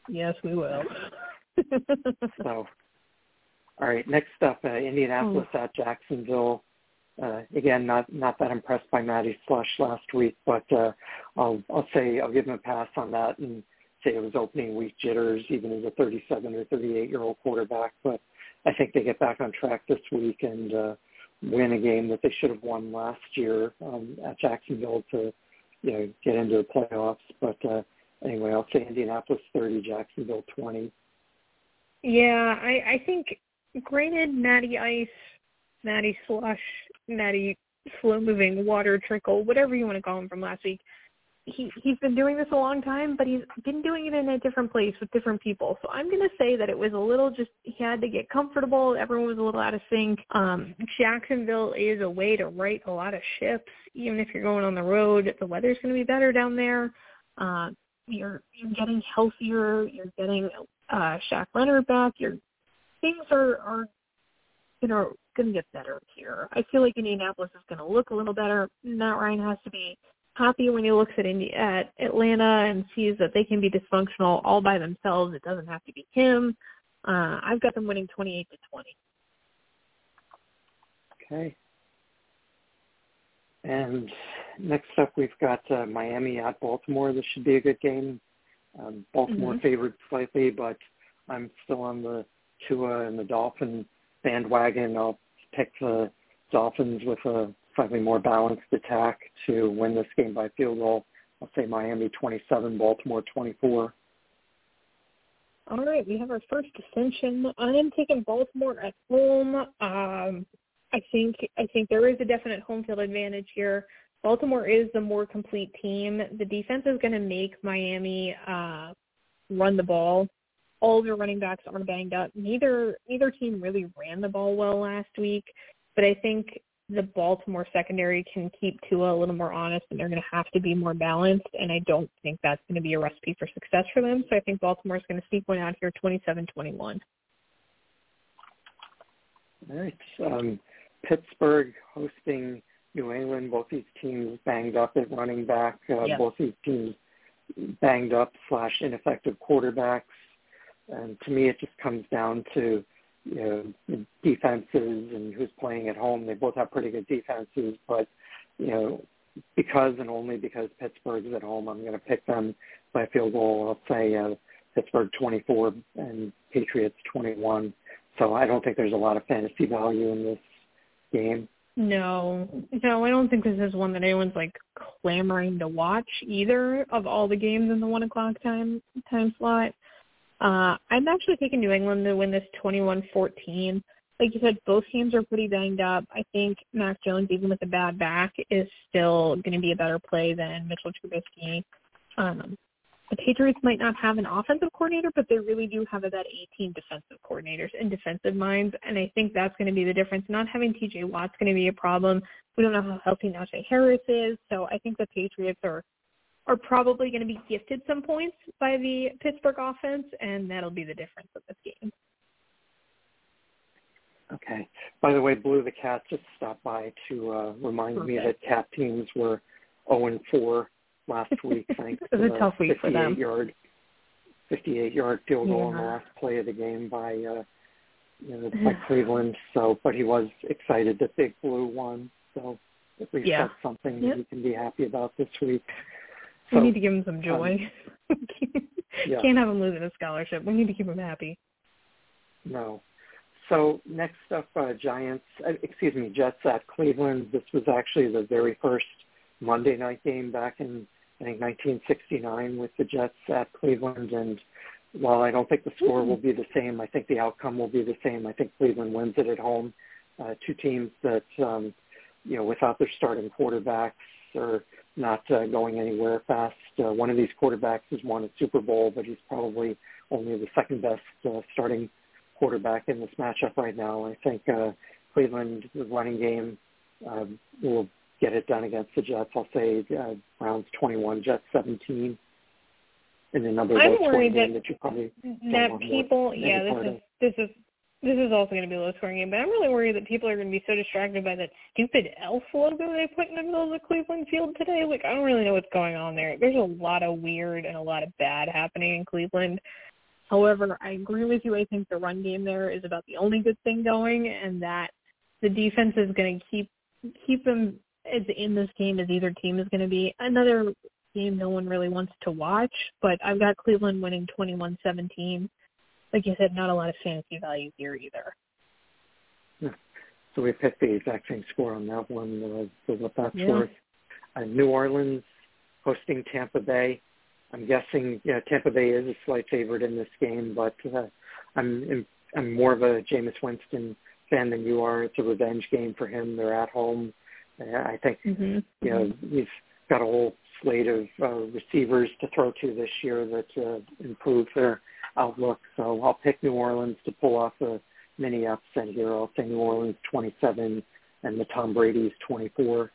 S2: Yes, we will.
S3: So, all right. Next up, uh, Indianapolis
S2: Hmm.
S3: at Jacksonville. Uh, again, not not that impressed by Matty Slush last week, but uh, I'll I'll say I'll give him a pass on that and say it was opening week jitters, even as a 37 or 38 year old quarterback. But I think they get back on track this week and uh, win a game that they should have won last year um, at Jacksonville to you know get into the playoffs. But uh, anyway, I'll say Indianapolis 30, Jacksonville 20.
S2: yeah, I I think granted Natty Ice, Natty Slush, Natty slow moving water trickle, whatever you want to call him from last week. He he's been doing this a long time, but he's been doing it in a different place with different people. So I'm gonna say that it was a little just he had to get comfortable. Everyone was a little out of sync. Um, Jacksonville is a way to right a lot of ships, even if you're going on the road. The weather's gonna be better down there. Uh, you're you're getting healthier. You're getting uh, Shaq Leonard back. You're things are are you know going to get better here. I feel like Indianapolis is going to look a little better. Matt Ryan has to be happy when he looks at Indi- at Atlanta and sees that they can be dysfunctional all by themselves. It doesn't have to be him. Uh, I've got them winning 28 to 20.
S3: Okay. And next up, we've got uh, Miami at Baltimore. This should be a good game. Um, Baltimore
S2: mm-hmm.
S3: favored slightly, but I'm still on the Tua and the Dolphin bandwagon. I'll pick the Dolphins with a slightly more balanced attack to win this game by field goal. I'll say Miami 27, Baltimore 24.
S2: All right, we have our first dissension. I am taking Baltimore at home. Um, I think I think there is a definite home field advantage here. Baltimore is the more complete team. The defense is going to make Miami uh, run the ball. All their running backs are banged up. Neither neither team really ran the ball well last week, but I think the Baltimore secondary can keep Tua a little more honest, and they're going to have to be more balanced. And I don't think that's going to be a recipe for success for them. So I think Baltimore is going to sneak one out here, twenty-seven twenty-one.
S3: All right. Um, Pittsburgh hosting New England. Both these teams banged up at running back. Uh,
S2: yep.
S3: Both these teams banged up slash ineffective quarterbacks. And to me, it just comes down to you know defenses and who's playing at home. They both have pretty good defenses, but you know because and only because Pittsburgh's at home, I'm going to pick them by field goal. I'll say uh, Pittsburgh 24 and Patriots 21. So I don't think there's a lot of fantasy value in this game.
S2: No, no, I don't think this is one that anyone's like clamoring to watch either of all the games in the one o'clock time time slot. Uh, I'm actually taking New England to win this 21-14. Like you said, both teams are pretty banged up. I think Mac Jones, even with a bad back, is still going to be a better play than Mitchell Trubisky. Um, the Patriots might not have an offensive coordinator, but they really do have about 18 defensive coordinators and defensive minds, and I think that's going to be the difference. Not having T.J. Watt's going to be a problem. We don't know how healthy Najee Harris is, so I think the Patriots are are probably going to be gifted some points by the Pittsburgh offense, and that'll be the difference of this game.
S3: Okay. By the way, Blue the Cat just stopped by to uh, remind Perfect. me that Cat teams were 0 and 4 last *laughs* week thanks
S2: it was to a tough week for them.
S3: Yard, 58 yard field goal yeah. in the last play of the game by uh, you know, by *sighs* Cleveland. So, but he was excited that Big Blue won. So at least
S2: yeah.
S3: that's something
S2: yep.
S3: that he can be happy about this week.
S2: So, we need to give him some joy. *laughs*
S3: Um, yeah.
S2: Can't have him losing a scholarship. We need to keep him happy.
S3: No. So next up, uh, Giants, uh, excuse me, Jets at Cleveland. This was actually the very first Monday night game back in I think 1969 with the Jets at Cleveland. And while I don't think the score will be the same, I think the outcome will be the same. I think Cleveland wins it at home. Uh, two teams that, um, you know, without their starting quarterbacks are not uh, going anywhere fast. Uh, one of these quarterbacks has won a Super Bowl, but he's probably only the second best uh, starting quarterback in this matchup right now. I think uh, Cleveland, the running game, uh, will get it done against the Jets. I'll say uh, Browns 21, Jets 17. In another
S2: I'm worried
S3: that,
S2: that,
S3: you probably
S2: that people, yeah, this is this is this is also going to be a low scoring game, but I'm really worried that people are going to be so distracted by that stupid elf logo they put in the middle of the Cleveland field today. Like, I don't really know what's going on there. There's a lot of weird and a lot of bad happening in Cleveland. However, I agree with you. I think the run game there is about the only good thing going, and that the defense is going to keep keep them as in this game as either team is going to be. Another game no one really wants to watch, but I've got Cleveland winning 21-17. Like you said, not a lot of fantasy value here either.
S3: Yeah. So we picked the exact same score on that one. Uh, so what that's
S2: yeah.
S3: worth. Uh, New Orleans hosting Tampa Bay. I'm guessing yeah, Tampa Bay is a slight favorite in this game, but uh, I'm I'm more of a Jameis Winston fan than you are. It's a revenge game for him. They're at home. I think
S2: mm-hmm.
S3: you know we've got a whole slate of uh, receivers to throw to this year that uh, improve their outlook. So I'll pick New Orleans to pull off a mini upset here. I'll say New Orleans 27 and the Tom Brady's 24.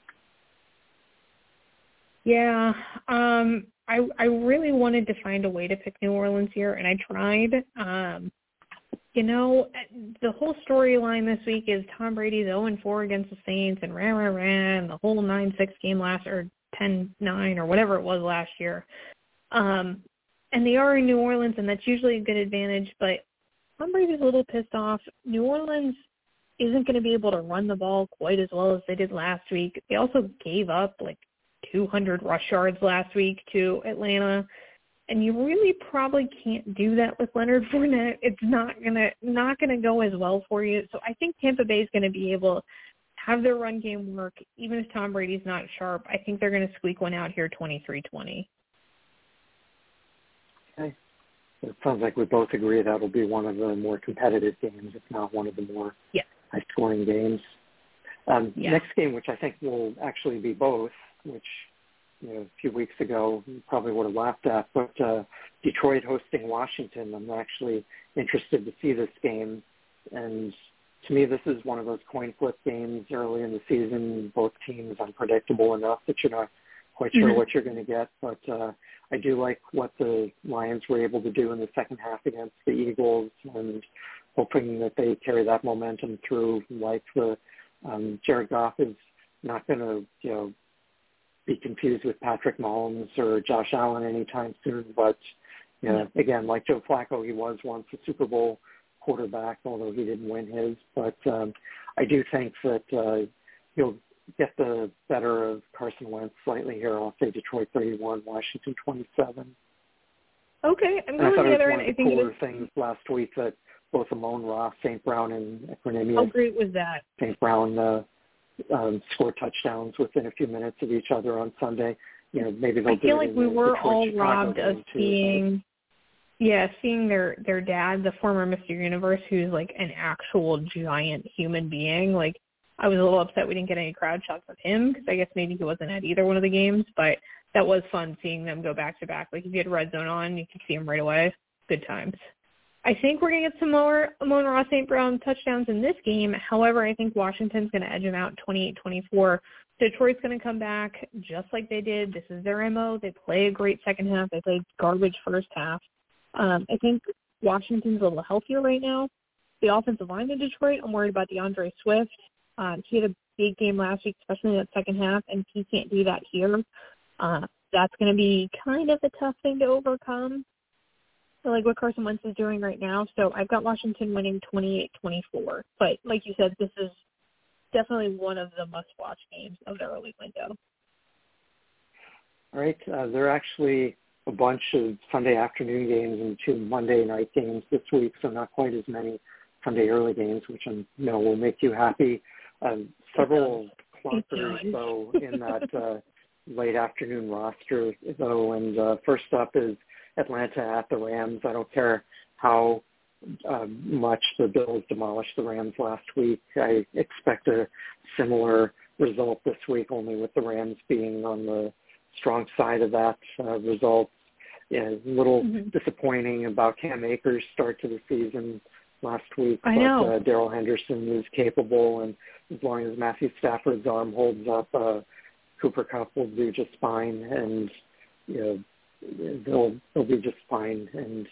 S2: Yeah, um, I I really wanted to find a way to pick New Orleans here, and I tried. Um, you know, the whole storyline this week is Tom Brady's 0 and 4 against the Saints and rah, rah, and the whole 9-6 game last, or 10-9 or whatever it was last year. Um, and they are in New Orleans, and that's usually a good advantage, but Tom Brady's a little pissed off. New Orleans isn't going to be able to run the ball quite as well as they did last week. They also gave up like 200 rush yards last week to Atlanta and you really probably can't do that with Leonard *laughs* Fournette. It's not gonna not gonna go as well for you. So I think Tampa Bay is going to be able to have their run game work, even if Tom Brady's not sharp. I think they're going to squeak one out here, twenty three twenty.
S3: Okay. It sounds like we both agree that'll be one of the more competitive games, if not one of the more
S2: yeah.
S3: high-scoring games. Um,
S2: yeah.
S3: Next game, which I think will actually be both, which you know, a few weeks ago you probably would have laughed at. But uh, Detroit hosting Washington, I'm actually interested to see this game. And to me, this is one of those coin flip games early in the season. Both teams unpredictable enough that you're not quite sure mm-hmm. what you're going to get. But uh, I do like what the Lions were able to do in the second half against the Eagles, and hoping that they carry that momentum through. Like the um, Jared Goff is not going to, you know, be confused with Patrick Mahomes or Josh Allen anytime soon. But you know, again, like Joe Flacco, he was once a Super Bowl quarterback, although he didn't win his. But um, I do think that uh, he'll get the better of Carson Wentz slightly here. I'll say Detroit 31, Washington 27.
S2: Okay, I'm
S3: going
S2: the
S3: other
S2: end.
S3: I think cooler things last week that both Amon-Ra, St. Brown, and Equanimeous.
S2: How great was that?
S3: St. Brown uh, um, score touchdowns within a few minutes of each other on Sunday. You know, maybe they'll
S2: I feel like we were
S3: Detroit,
S2: all
S3: Chicago
S2: robbed of
S3: too,
S2: seeing, yeah, seeing their their dad, the former Mr. Universe, who's like an actual giant human being. Like, I was a little upset we didn't get any crowd shots of him because I guess maybe he wasn't at either one of the games, but that was fun seeing them go back to back. Like if you had red zone on, you could see him right away. Good times. I think we're going to get some more Amon-Ra St. Brown touchdowns in this game. However, I think Washington's going to edge them out 28-24. Detroit's going to come back just like they did. This is their MO. They play a great second half. They played garbage first half. Um, I think Washington's a little healthier right now. The offensive line in Detroit, I'm worried about D'Andre Swift. Um, he had a big game last week, especially in that second half, and he can't do that here. Uh, that's going to be kind of a tough thing to overcome like what Carson Wentz is doing right now. So I've got Washington winning 28-24. But like you said, this is definitely one of the must-watch games of the early window.
S3: All right. Uh, there are actually a bunch of Sunday afternoon games and two Monday night games this week, so not quite as many Sunday early games, which I know will make you happy. Um, several clunkers, though, in that uh, late afternoon roster, though. And uh, first up is – Atlanta at the Rams. I don't care how uh, much the Bills demolished the Rams last week. I expect a similar result this week, only with the Rams being on the strong side of that uh, result. Yeah, a little mm-hmm. disappointing about Cam Akers' start to the season last week,
S2: I
S3: but
S2: know.
S3: uh, Darrell Henderson is capable, and as long as Matthew Stafford's arm holds up, uh, Cooper Kupp will do just fine. And you know, they'll they'll be just fine. And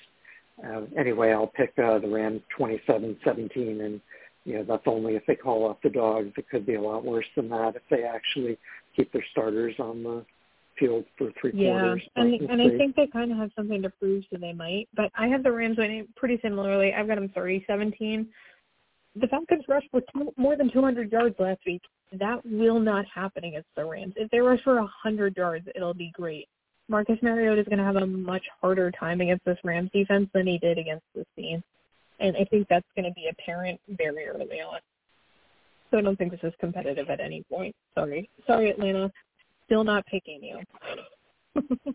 S3: uh, anyway, I'll pick uh, the Rams 27-17, and you know that's only if they call off the dogs. It could be a lot worse than that if they actually keep their starters on the field for three
S2: yeah,
S3: quarters.
S2: And and I think they kind of have something to prove, so they might. But I have the Rams winning pretty similarly. I've got them 30-17. The Falcons rushed for two, more than 200 yards last week. That will not happen against the Rams. If they rush for 100 yards, it'll be great. Marcus Mariota is going to have a much harder time against this Rams defense than he did against the Saints. And I think that's going to be apparent very early on. So I don't think this is competitive at any point. Sorry. Sorry, Atlanta. Still not picking you. *laughs*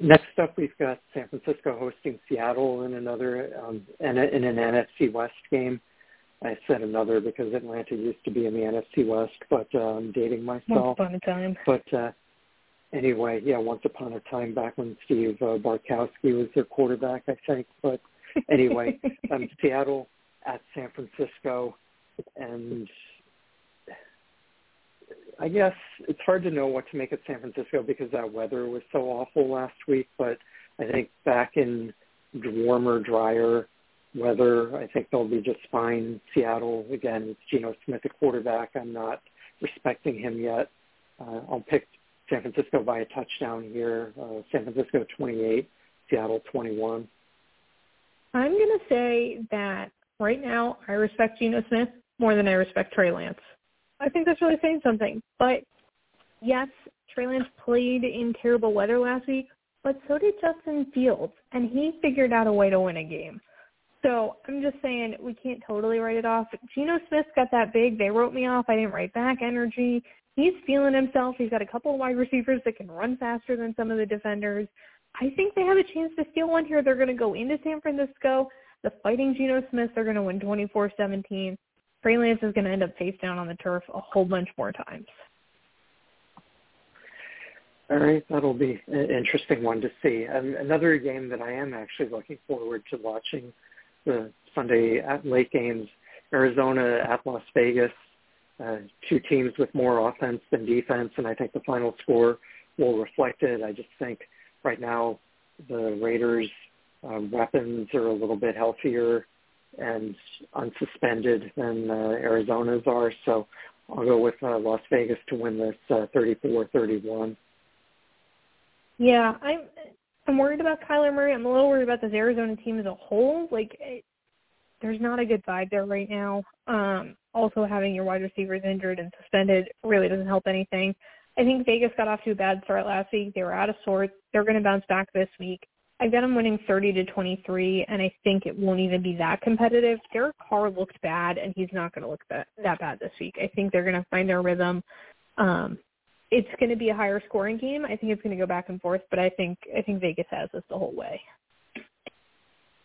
S3: Next up, we've got San Francisco hosting Seattle in another um, in, a, in an NFC West game. I said another because Atlanta used to be in the NFC West, but uh, I'm dating myself.
S2: Once upon a time.
S3: But uh, anyway, yeah, once upon a time back when Steve uh, Bartkowski was their quarterback, I think. But anyway, *laughs* um, Seattle at San Francisco, and I guess it's hard to know what to make of San Francisco because that weather was so awful last week. But I think back in warmer, drier weather, I think they'll be just fine. Seattle again, it's Geno Smith, the quarterback. I'm not respecting him yet. Uh, I'll pick San Francisco by a touchdown here. Uh, San Francisco 28, Seattle 21.
S2: I'm going to say that right now I respect Geno Smith more than I respect Trey Lance. I think that's really saying something. But yes, Trey Lance played in terrible weather last week, but so did Justin Fields, and he figured out a way to win a game. So I'm just saying we can't totally write it off. Geno Smith got that big. They wrote me off. I didn't write back energy. He's feeling himself. He's got a couple of wide receivers that can run faster than some of the defenders. I think they have a chance to steal one here. They're going to go into San Francisco. The fighting Geno Smith, they're going to win 24-17. Trey Lance is going to end up face down on the turf a whole bunch more times.
S3: All right, that'll be an interesting one to see. Um, another game that I am actually looking forward to watching the Sunday at late games, Arizona at Las Vegas, uh, two teams with more offense than defense, and I think the final score will reflect it. I just think right now the Raiders' um, weapons are a little bit healthier and unsuspended than uh, Arizona's are, so I'll go with uh, Las Vegas to win this uh, 34-31.
S2: Yeah, I'm I'm worried about Kyler Murray. I'm a little worried about this Arizona team as a whole. Like, it, there's not a good vibe there right now. Um, also, having your wide receivers injured and suspended really doesn't help anything. I think Vegas got off to a bad start last week. They were out of sorts. They're going to bounce back this week. I've got them winning 30 to 23, and I think it won't even be that competitive. Derek Carr looked bad, and he's not going to look that, that bad this week. I think they're going to find their rhythm. Um, it's going to be a higher scoring game. I think it's going to go back and forth, but I think I think Vegas has this the whole way.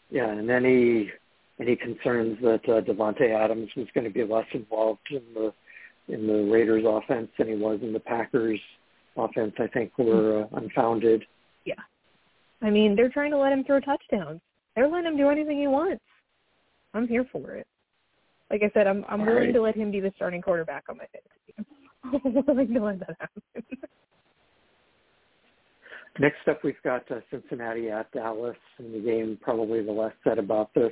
S3: Yeah, and any any concerns that uh, Davante Adams was going to be less involved in the in the Raiders offense than he was in the Packers offense, I think were uh, unfounded.
S2: I mean, they're trying to let him throw touchdowns. They're letting him do anything he wants. I'm here for it. Like I said, I'm I'm All willing right. to let him be the starting quarterback on my fantasy team. *laughs* willing to let that happen.
S3: Next up, we've got uh, Cincinnati at Dallas, and the game probably the less said about this,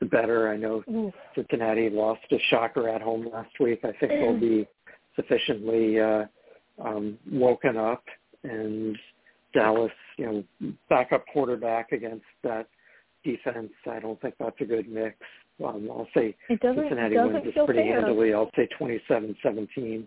S3: the better. I know. Cincinnati lost a shocker at home last week. I think they'll be sufficiently uh, um, woken up, and Dallas, you know, backup quarterback against that defense. I don't think that's a good mix. Um, I'll say Cincinnati wins this pretty fair. handily. I'll say 27-17.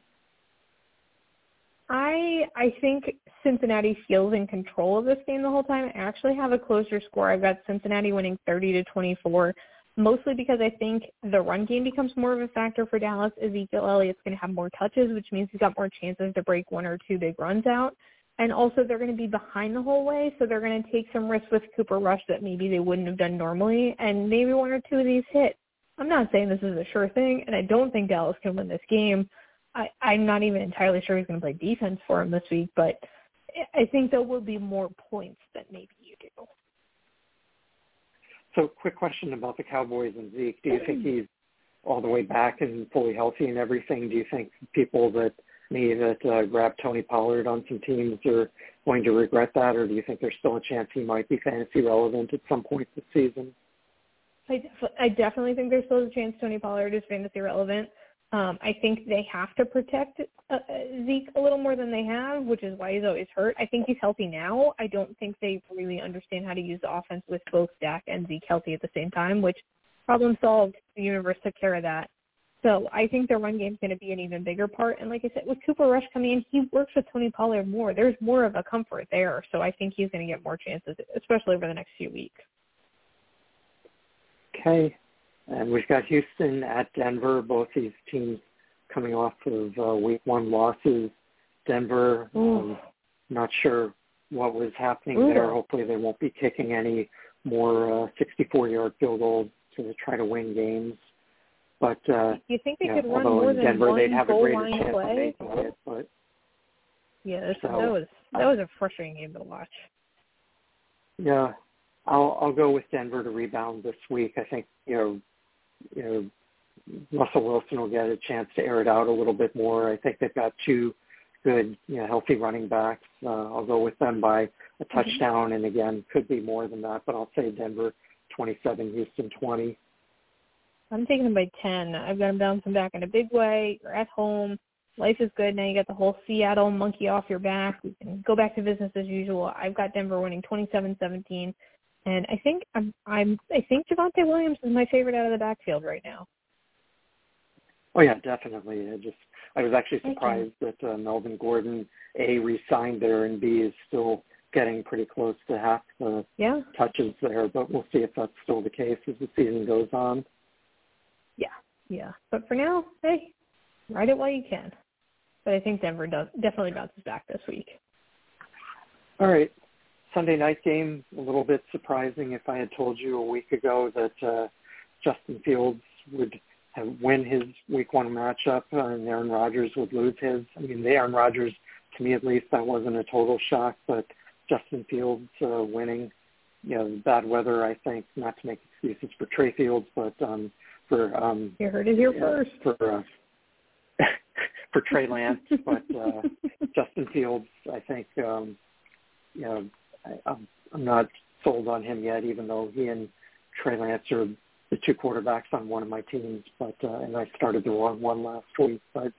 S2: I I think Cincinnati feels in control of this game the whole time. I actually have a closer score. I've got Cincinnati winning 30 to 24, mostly because I think the run game becomes more of a factor for Dallas. Ezekiel Elliott's going to have more touches, which means he's got more chances to break one or two big runs out. And also they're going to be behind the whole way, so they're going to take some risks with Cooper Rush that maybe they wouldn't have done normally, and maybe one or two of these hit. I'm not saying this is a sure thing, and I don't think Dallas can win this game I, I'm not even entirely sure he's going to play defense for him this week, but I think there will be more points than maybe you do.
S3: So, quick question about the Cowboys and Zeke. Do you think he's all the way back and fully healthy and everything? Do you think people that me that uh, grabbed Tony Pollard on some teams are going to regret that, or do you think there's still a chance he might be fantasy relevant at some point this season?
S2: I, I definitely think there's still a chance Tony Pollard is fantasy relevant. Um, I think they have to protect uh, Zeke a little more than they have, which is why he's always hurt. I think he's healthy now. I don't think they really understand how to use the offense with both Dak and Zeke healthy at the same time, which problem solved. The universe took care of that. So I think their run game is going to be an even bigger part. And like I said, with Cooper Rush coming in, he works with Tony Pollard more. There's more of a comfort there. So I think he's going to get more chances, especially over the next few weeks.
S3: Okay. And we've got Houston at Denver, both these teams coming off of uh, week one losses. Denver, um, not sure what was happening Ooh. there. Hopefully they won't be kicking any more uh, 64-yard field goals to try to win games. But uh,
S2: you think they
S3: yeah,
S2: could run
S3: although
S2: more
S3: in
S2: than
S3: Denver
S2: one
S3: they'd have a
S2: goal
S3: greater
S2: line
S3: chance
S2: play?
S3: making it, but
S2: Yeah, this,
S3: So,
S2: that was that was a frustrating game to watch.
S3: yeah, I'll I'll go with Denver to rebound this week. I think you know, you know, Russell Wilson will get a chance to air it out a little bit more. I think they've got two good, you know, healthy running backs. Uh, I'll go with them by a touchdown, and again, could be more than that, but I'll say Denver 27, Houston 20.
S2: I'm taking them by ten. I've got them bouncing back in a big way. You're at home. Life is good. Now you got the whole Seattle monkey off your back. We can go back to business as usual. I've got Denver winning 27-17, and I think I'm I'm I think Javonte Williams is my favorite out of the backfield right now.
S3: Oh yeah, definitely. I just I was actually surprised that uh, Melvin Gordon a re-signed there and b is still getting pretty close to half the
S2: Yeah,
S3: touches there, but we'll see if that's still the case as the season goes on.
S2: Yeah. But for now, hey, ride it while you can. But I think Denver does definitely bounces back this week.
S3: All right. Sunday night game, a little bit surprising if I had told you a week ago that uh, Justin Fields would have win his week one matchup and Aaron Rodgers would lose his. I mean, the Aaron Rodgers, to me at least, that wasn't a total shock, but Justin Fields uh, winning, you know, bad weather, I think, not to make excuses for Trey Fields, but um, for um,
S2: You heard it here
S3: yeah,
S2: first.
S3: for uh, *laughs* for Trey Lance, but uh, Justin Fields, I think, um, you know, I, I'm I'm not sold on him yet, even though he and Trey Lance are the two quarterbacks on one of my teams. But uh, and I started the wrong one last week. But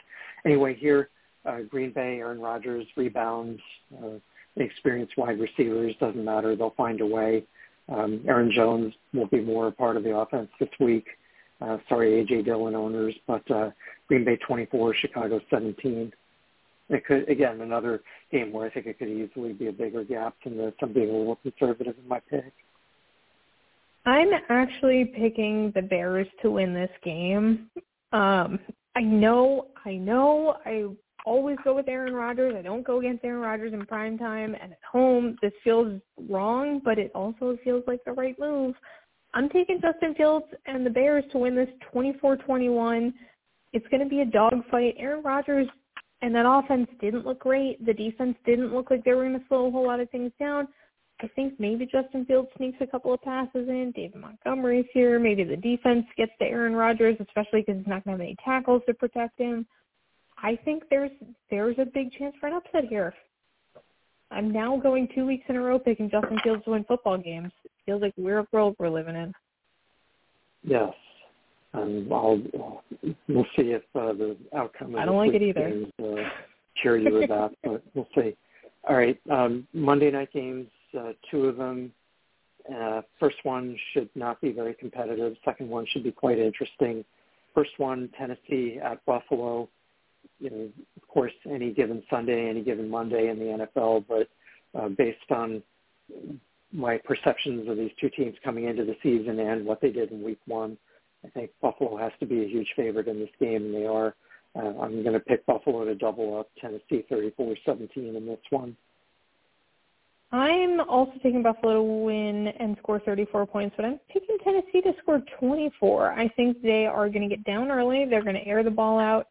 S3: anyway, here, uh, Green Bay, Aaron Rodgers rebounds. Uh, experienced wide receivers doesn't matter; they'll find a way. Um, Aaron Jones will be more a part of the offense this week. Uh, sorry, AJ Dillon owners, but uh, Green Bay 24, Chicago 17. It could again another game where I think it could easily be a bigger gap than this. I'm being a little conservative in my pick.
S2: I'm actually picking the Bears to win this game. Um, I know, I know, I always go with Aaron Rodgers. I don't go against Aaron Rodgers in prime time and at home. This feels wrong, but it also feels like the right move. I'm taking Justin Fields and the Bears to win this 24-21. It's going to be a dogfight. Aaron Rodgers and that offense didn't look great. The defense didn't look like they were going to slow a whole lot of things down. I think maybe Justin Fields sneaks a couple of passes in. David Montgomery's here. Maybe the defense gets to Aaron Rodgers, especially because he's not going to have any tackles to protect him. I think there's there's a big chance for an upset here. I'm now going two weeks in a row picking Justin Fields to win football games. Feels like weird world we're living in.
S3: Yes, and I'll we'll see if uh, the outcome of
S2: I don't like it either.
S3: games, uh, cheer you with that, but *laughs* we'll see. All right, um, Monday night games, uh, two of them. Uh, first one should not be very competitive. Second one should be quite interesting. First one, Tennessee at Buffalo. You know, of course, any given Sunday, any given Monday in the NFL, but uh, based on my perceptions of these two teams coming into the season and what they did in Week One, I think Buffalo has to be a huge favorite in this game, and they are. Uh, I'm going to pick Buffalo to double up Tennessee 34-17 in this one.
S2: I'm also taking Buffalo to win and score 34 points, but I'm picking Tennessee to score 24. I think they are going to get down early. They're going to air the ball out.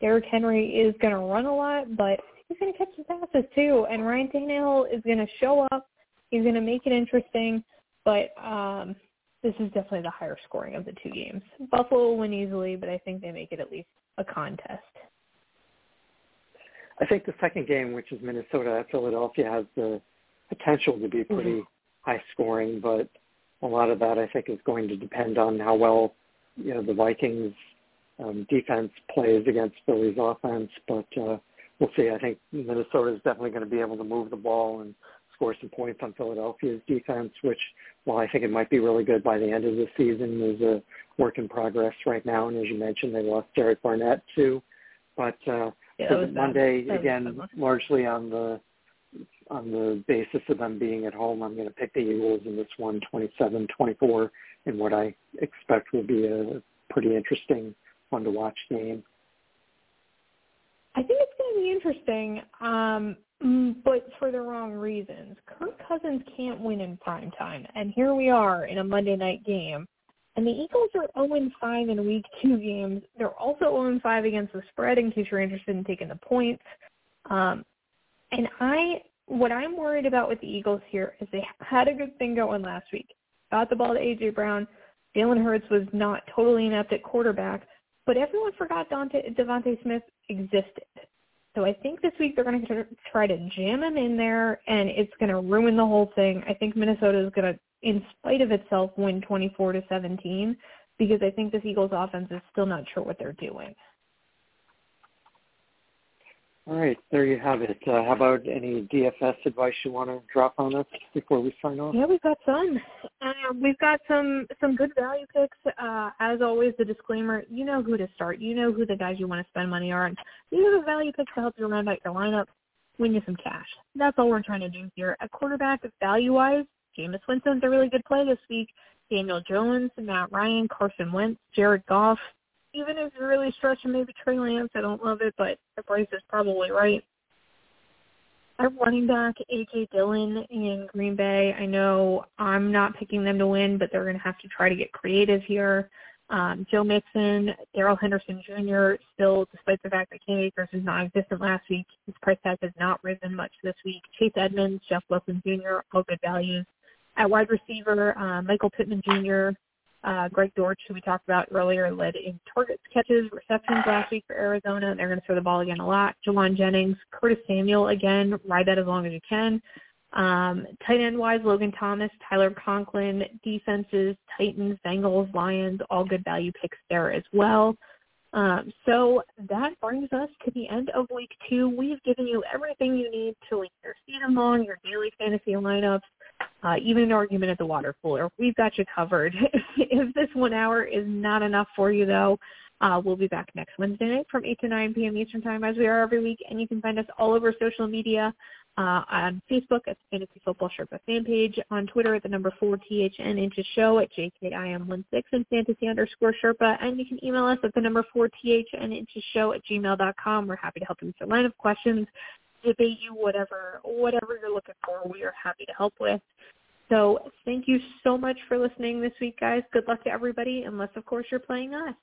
S2: Derrick Henry is going to run a lot, but he's going to catch some passes too. And Ryan Tannehill is going to show up. He's going to make it interesting, but um, this is definitely the higher scoring of the two games. Buffalo will win easily, but I think they make it at least a contest.
S3: I think the second game, which is Minnesota at Philadelphia, has the potential to be pretty high scoring, but a lot of that I think is going to depend on how well you know the Vikings um, defense plays against Philly's offense. But uh, we'll see. I think Minnesota is definitely going to be able to move the ball and score some points on Philadelphia's defense, which while I think it might be really good by the end of the season, is a work in progress right now. And as you mentioned, they lost Derek Barnett too. But uh,
S2: Yeah,
S3: so
S2: that bad.
S3: Monday
S2: That was a
S3: again, largely on the on the basis of them being at home, I'm going to pick the Eagles in this one, 27-24, in what I expect will be a pretty interesting, fun to watch game.
S2: I think it's going to be interesting, um, but for the wrong reasons. Kirk Cousins can't win in prime time, and here we are in a Monday night game, And the Eagles are 0-5 in week two games. They're also 0-5 against the spread in case you're interested in taking the points. Um, and I, what I'm worried about with the Eagles here is they had a good thing going last week. Got the ball to A.J. Brown. Jalen Hurts was not totally inept at quarterback, but everyone forgot Dante, DeVonta Smith existed. So I think this week they're going to try to jam him in there, and it's going to ruin the whole thing. I think Minnesota is going to, in spite of itself, win 24 to 17 because I think this Eagles offense is still not sure what they're doing.
S3: All right, there you have it. Uh, how about any DFS advice you want to drop on us before we sign off?
S2: Yeah, we've got some. Uh, we've got some some good value picks. Uh, as always, the disclaimer: you know who to start. You know who the guys you want to spend money on. These are the value picks to help you round out your lineup, win you some cash. That's all we're trying to do here. At quarterback, value-wise, Jameis Winston's a really good play this week. Daniel Jones, Matt Ryan, Carson Wentz, Jared Goff, even if you're really stretching maybe Trey Lance, I don't love it, but price is probably right. At running back, A.J. Dillon in Green Bay. I know I'm not picking them to win, but they're going to have to try to get creative here. Um, Joe Mixon, Darrell Henderson Jr. Still, despite the fact that Cam Akers was non-existent last week, his price tag has not risen much this week. Chase Edmonds, Jeff Wilson Jr. All good values. At wide receiver, uh, Michael Pittman Jr. Uh, Greg Dortch, who we talked about earlier, led in targets, catches, receptions last week for Arizona. and They're going to throw the ball again a lot. Jauan Jennings, Curtis Samuel, again, ride that as long as you can. Um, tight end wise, Logan Thomas, Tyler Conklin, defenses, Titans, Bengals, Lions, all good value picks there as well. Um, so that brings us to the end of week two. We've given you everything you need to lead your season long, your daily fantasy lineups, uh, even an argument at the water cooler. We've got you covered. *laughs* if this one hour is not enough for you, though, uh, we'll be back next Wednesday night from 8 to 9 p.m. Eastern Time, as we are every week. And you can find us all over social media uh, on Facebook at Fantasy Football Sherpa fan page, on Twitter at the number 4THN Inches Show at JKIM16 and Fantasy underscore Sherpa. And you can email us at the number 4THN Inches Show at gmail.com. We're happy to help you with your line of questions debate you whatever whatever you're looking for. We are happy to help with. So thank you so much for listening this week, guys. Good luck to everybody, unless of course you're playing us.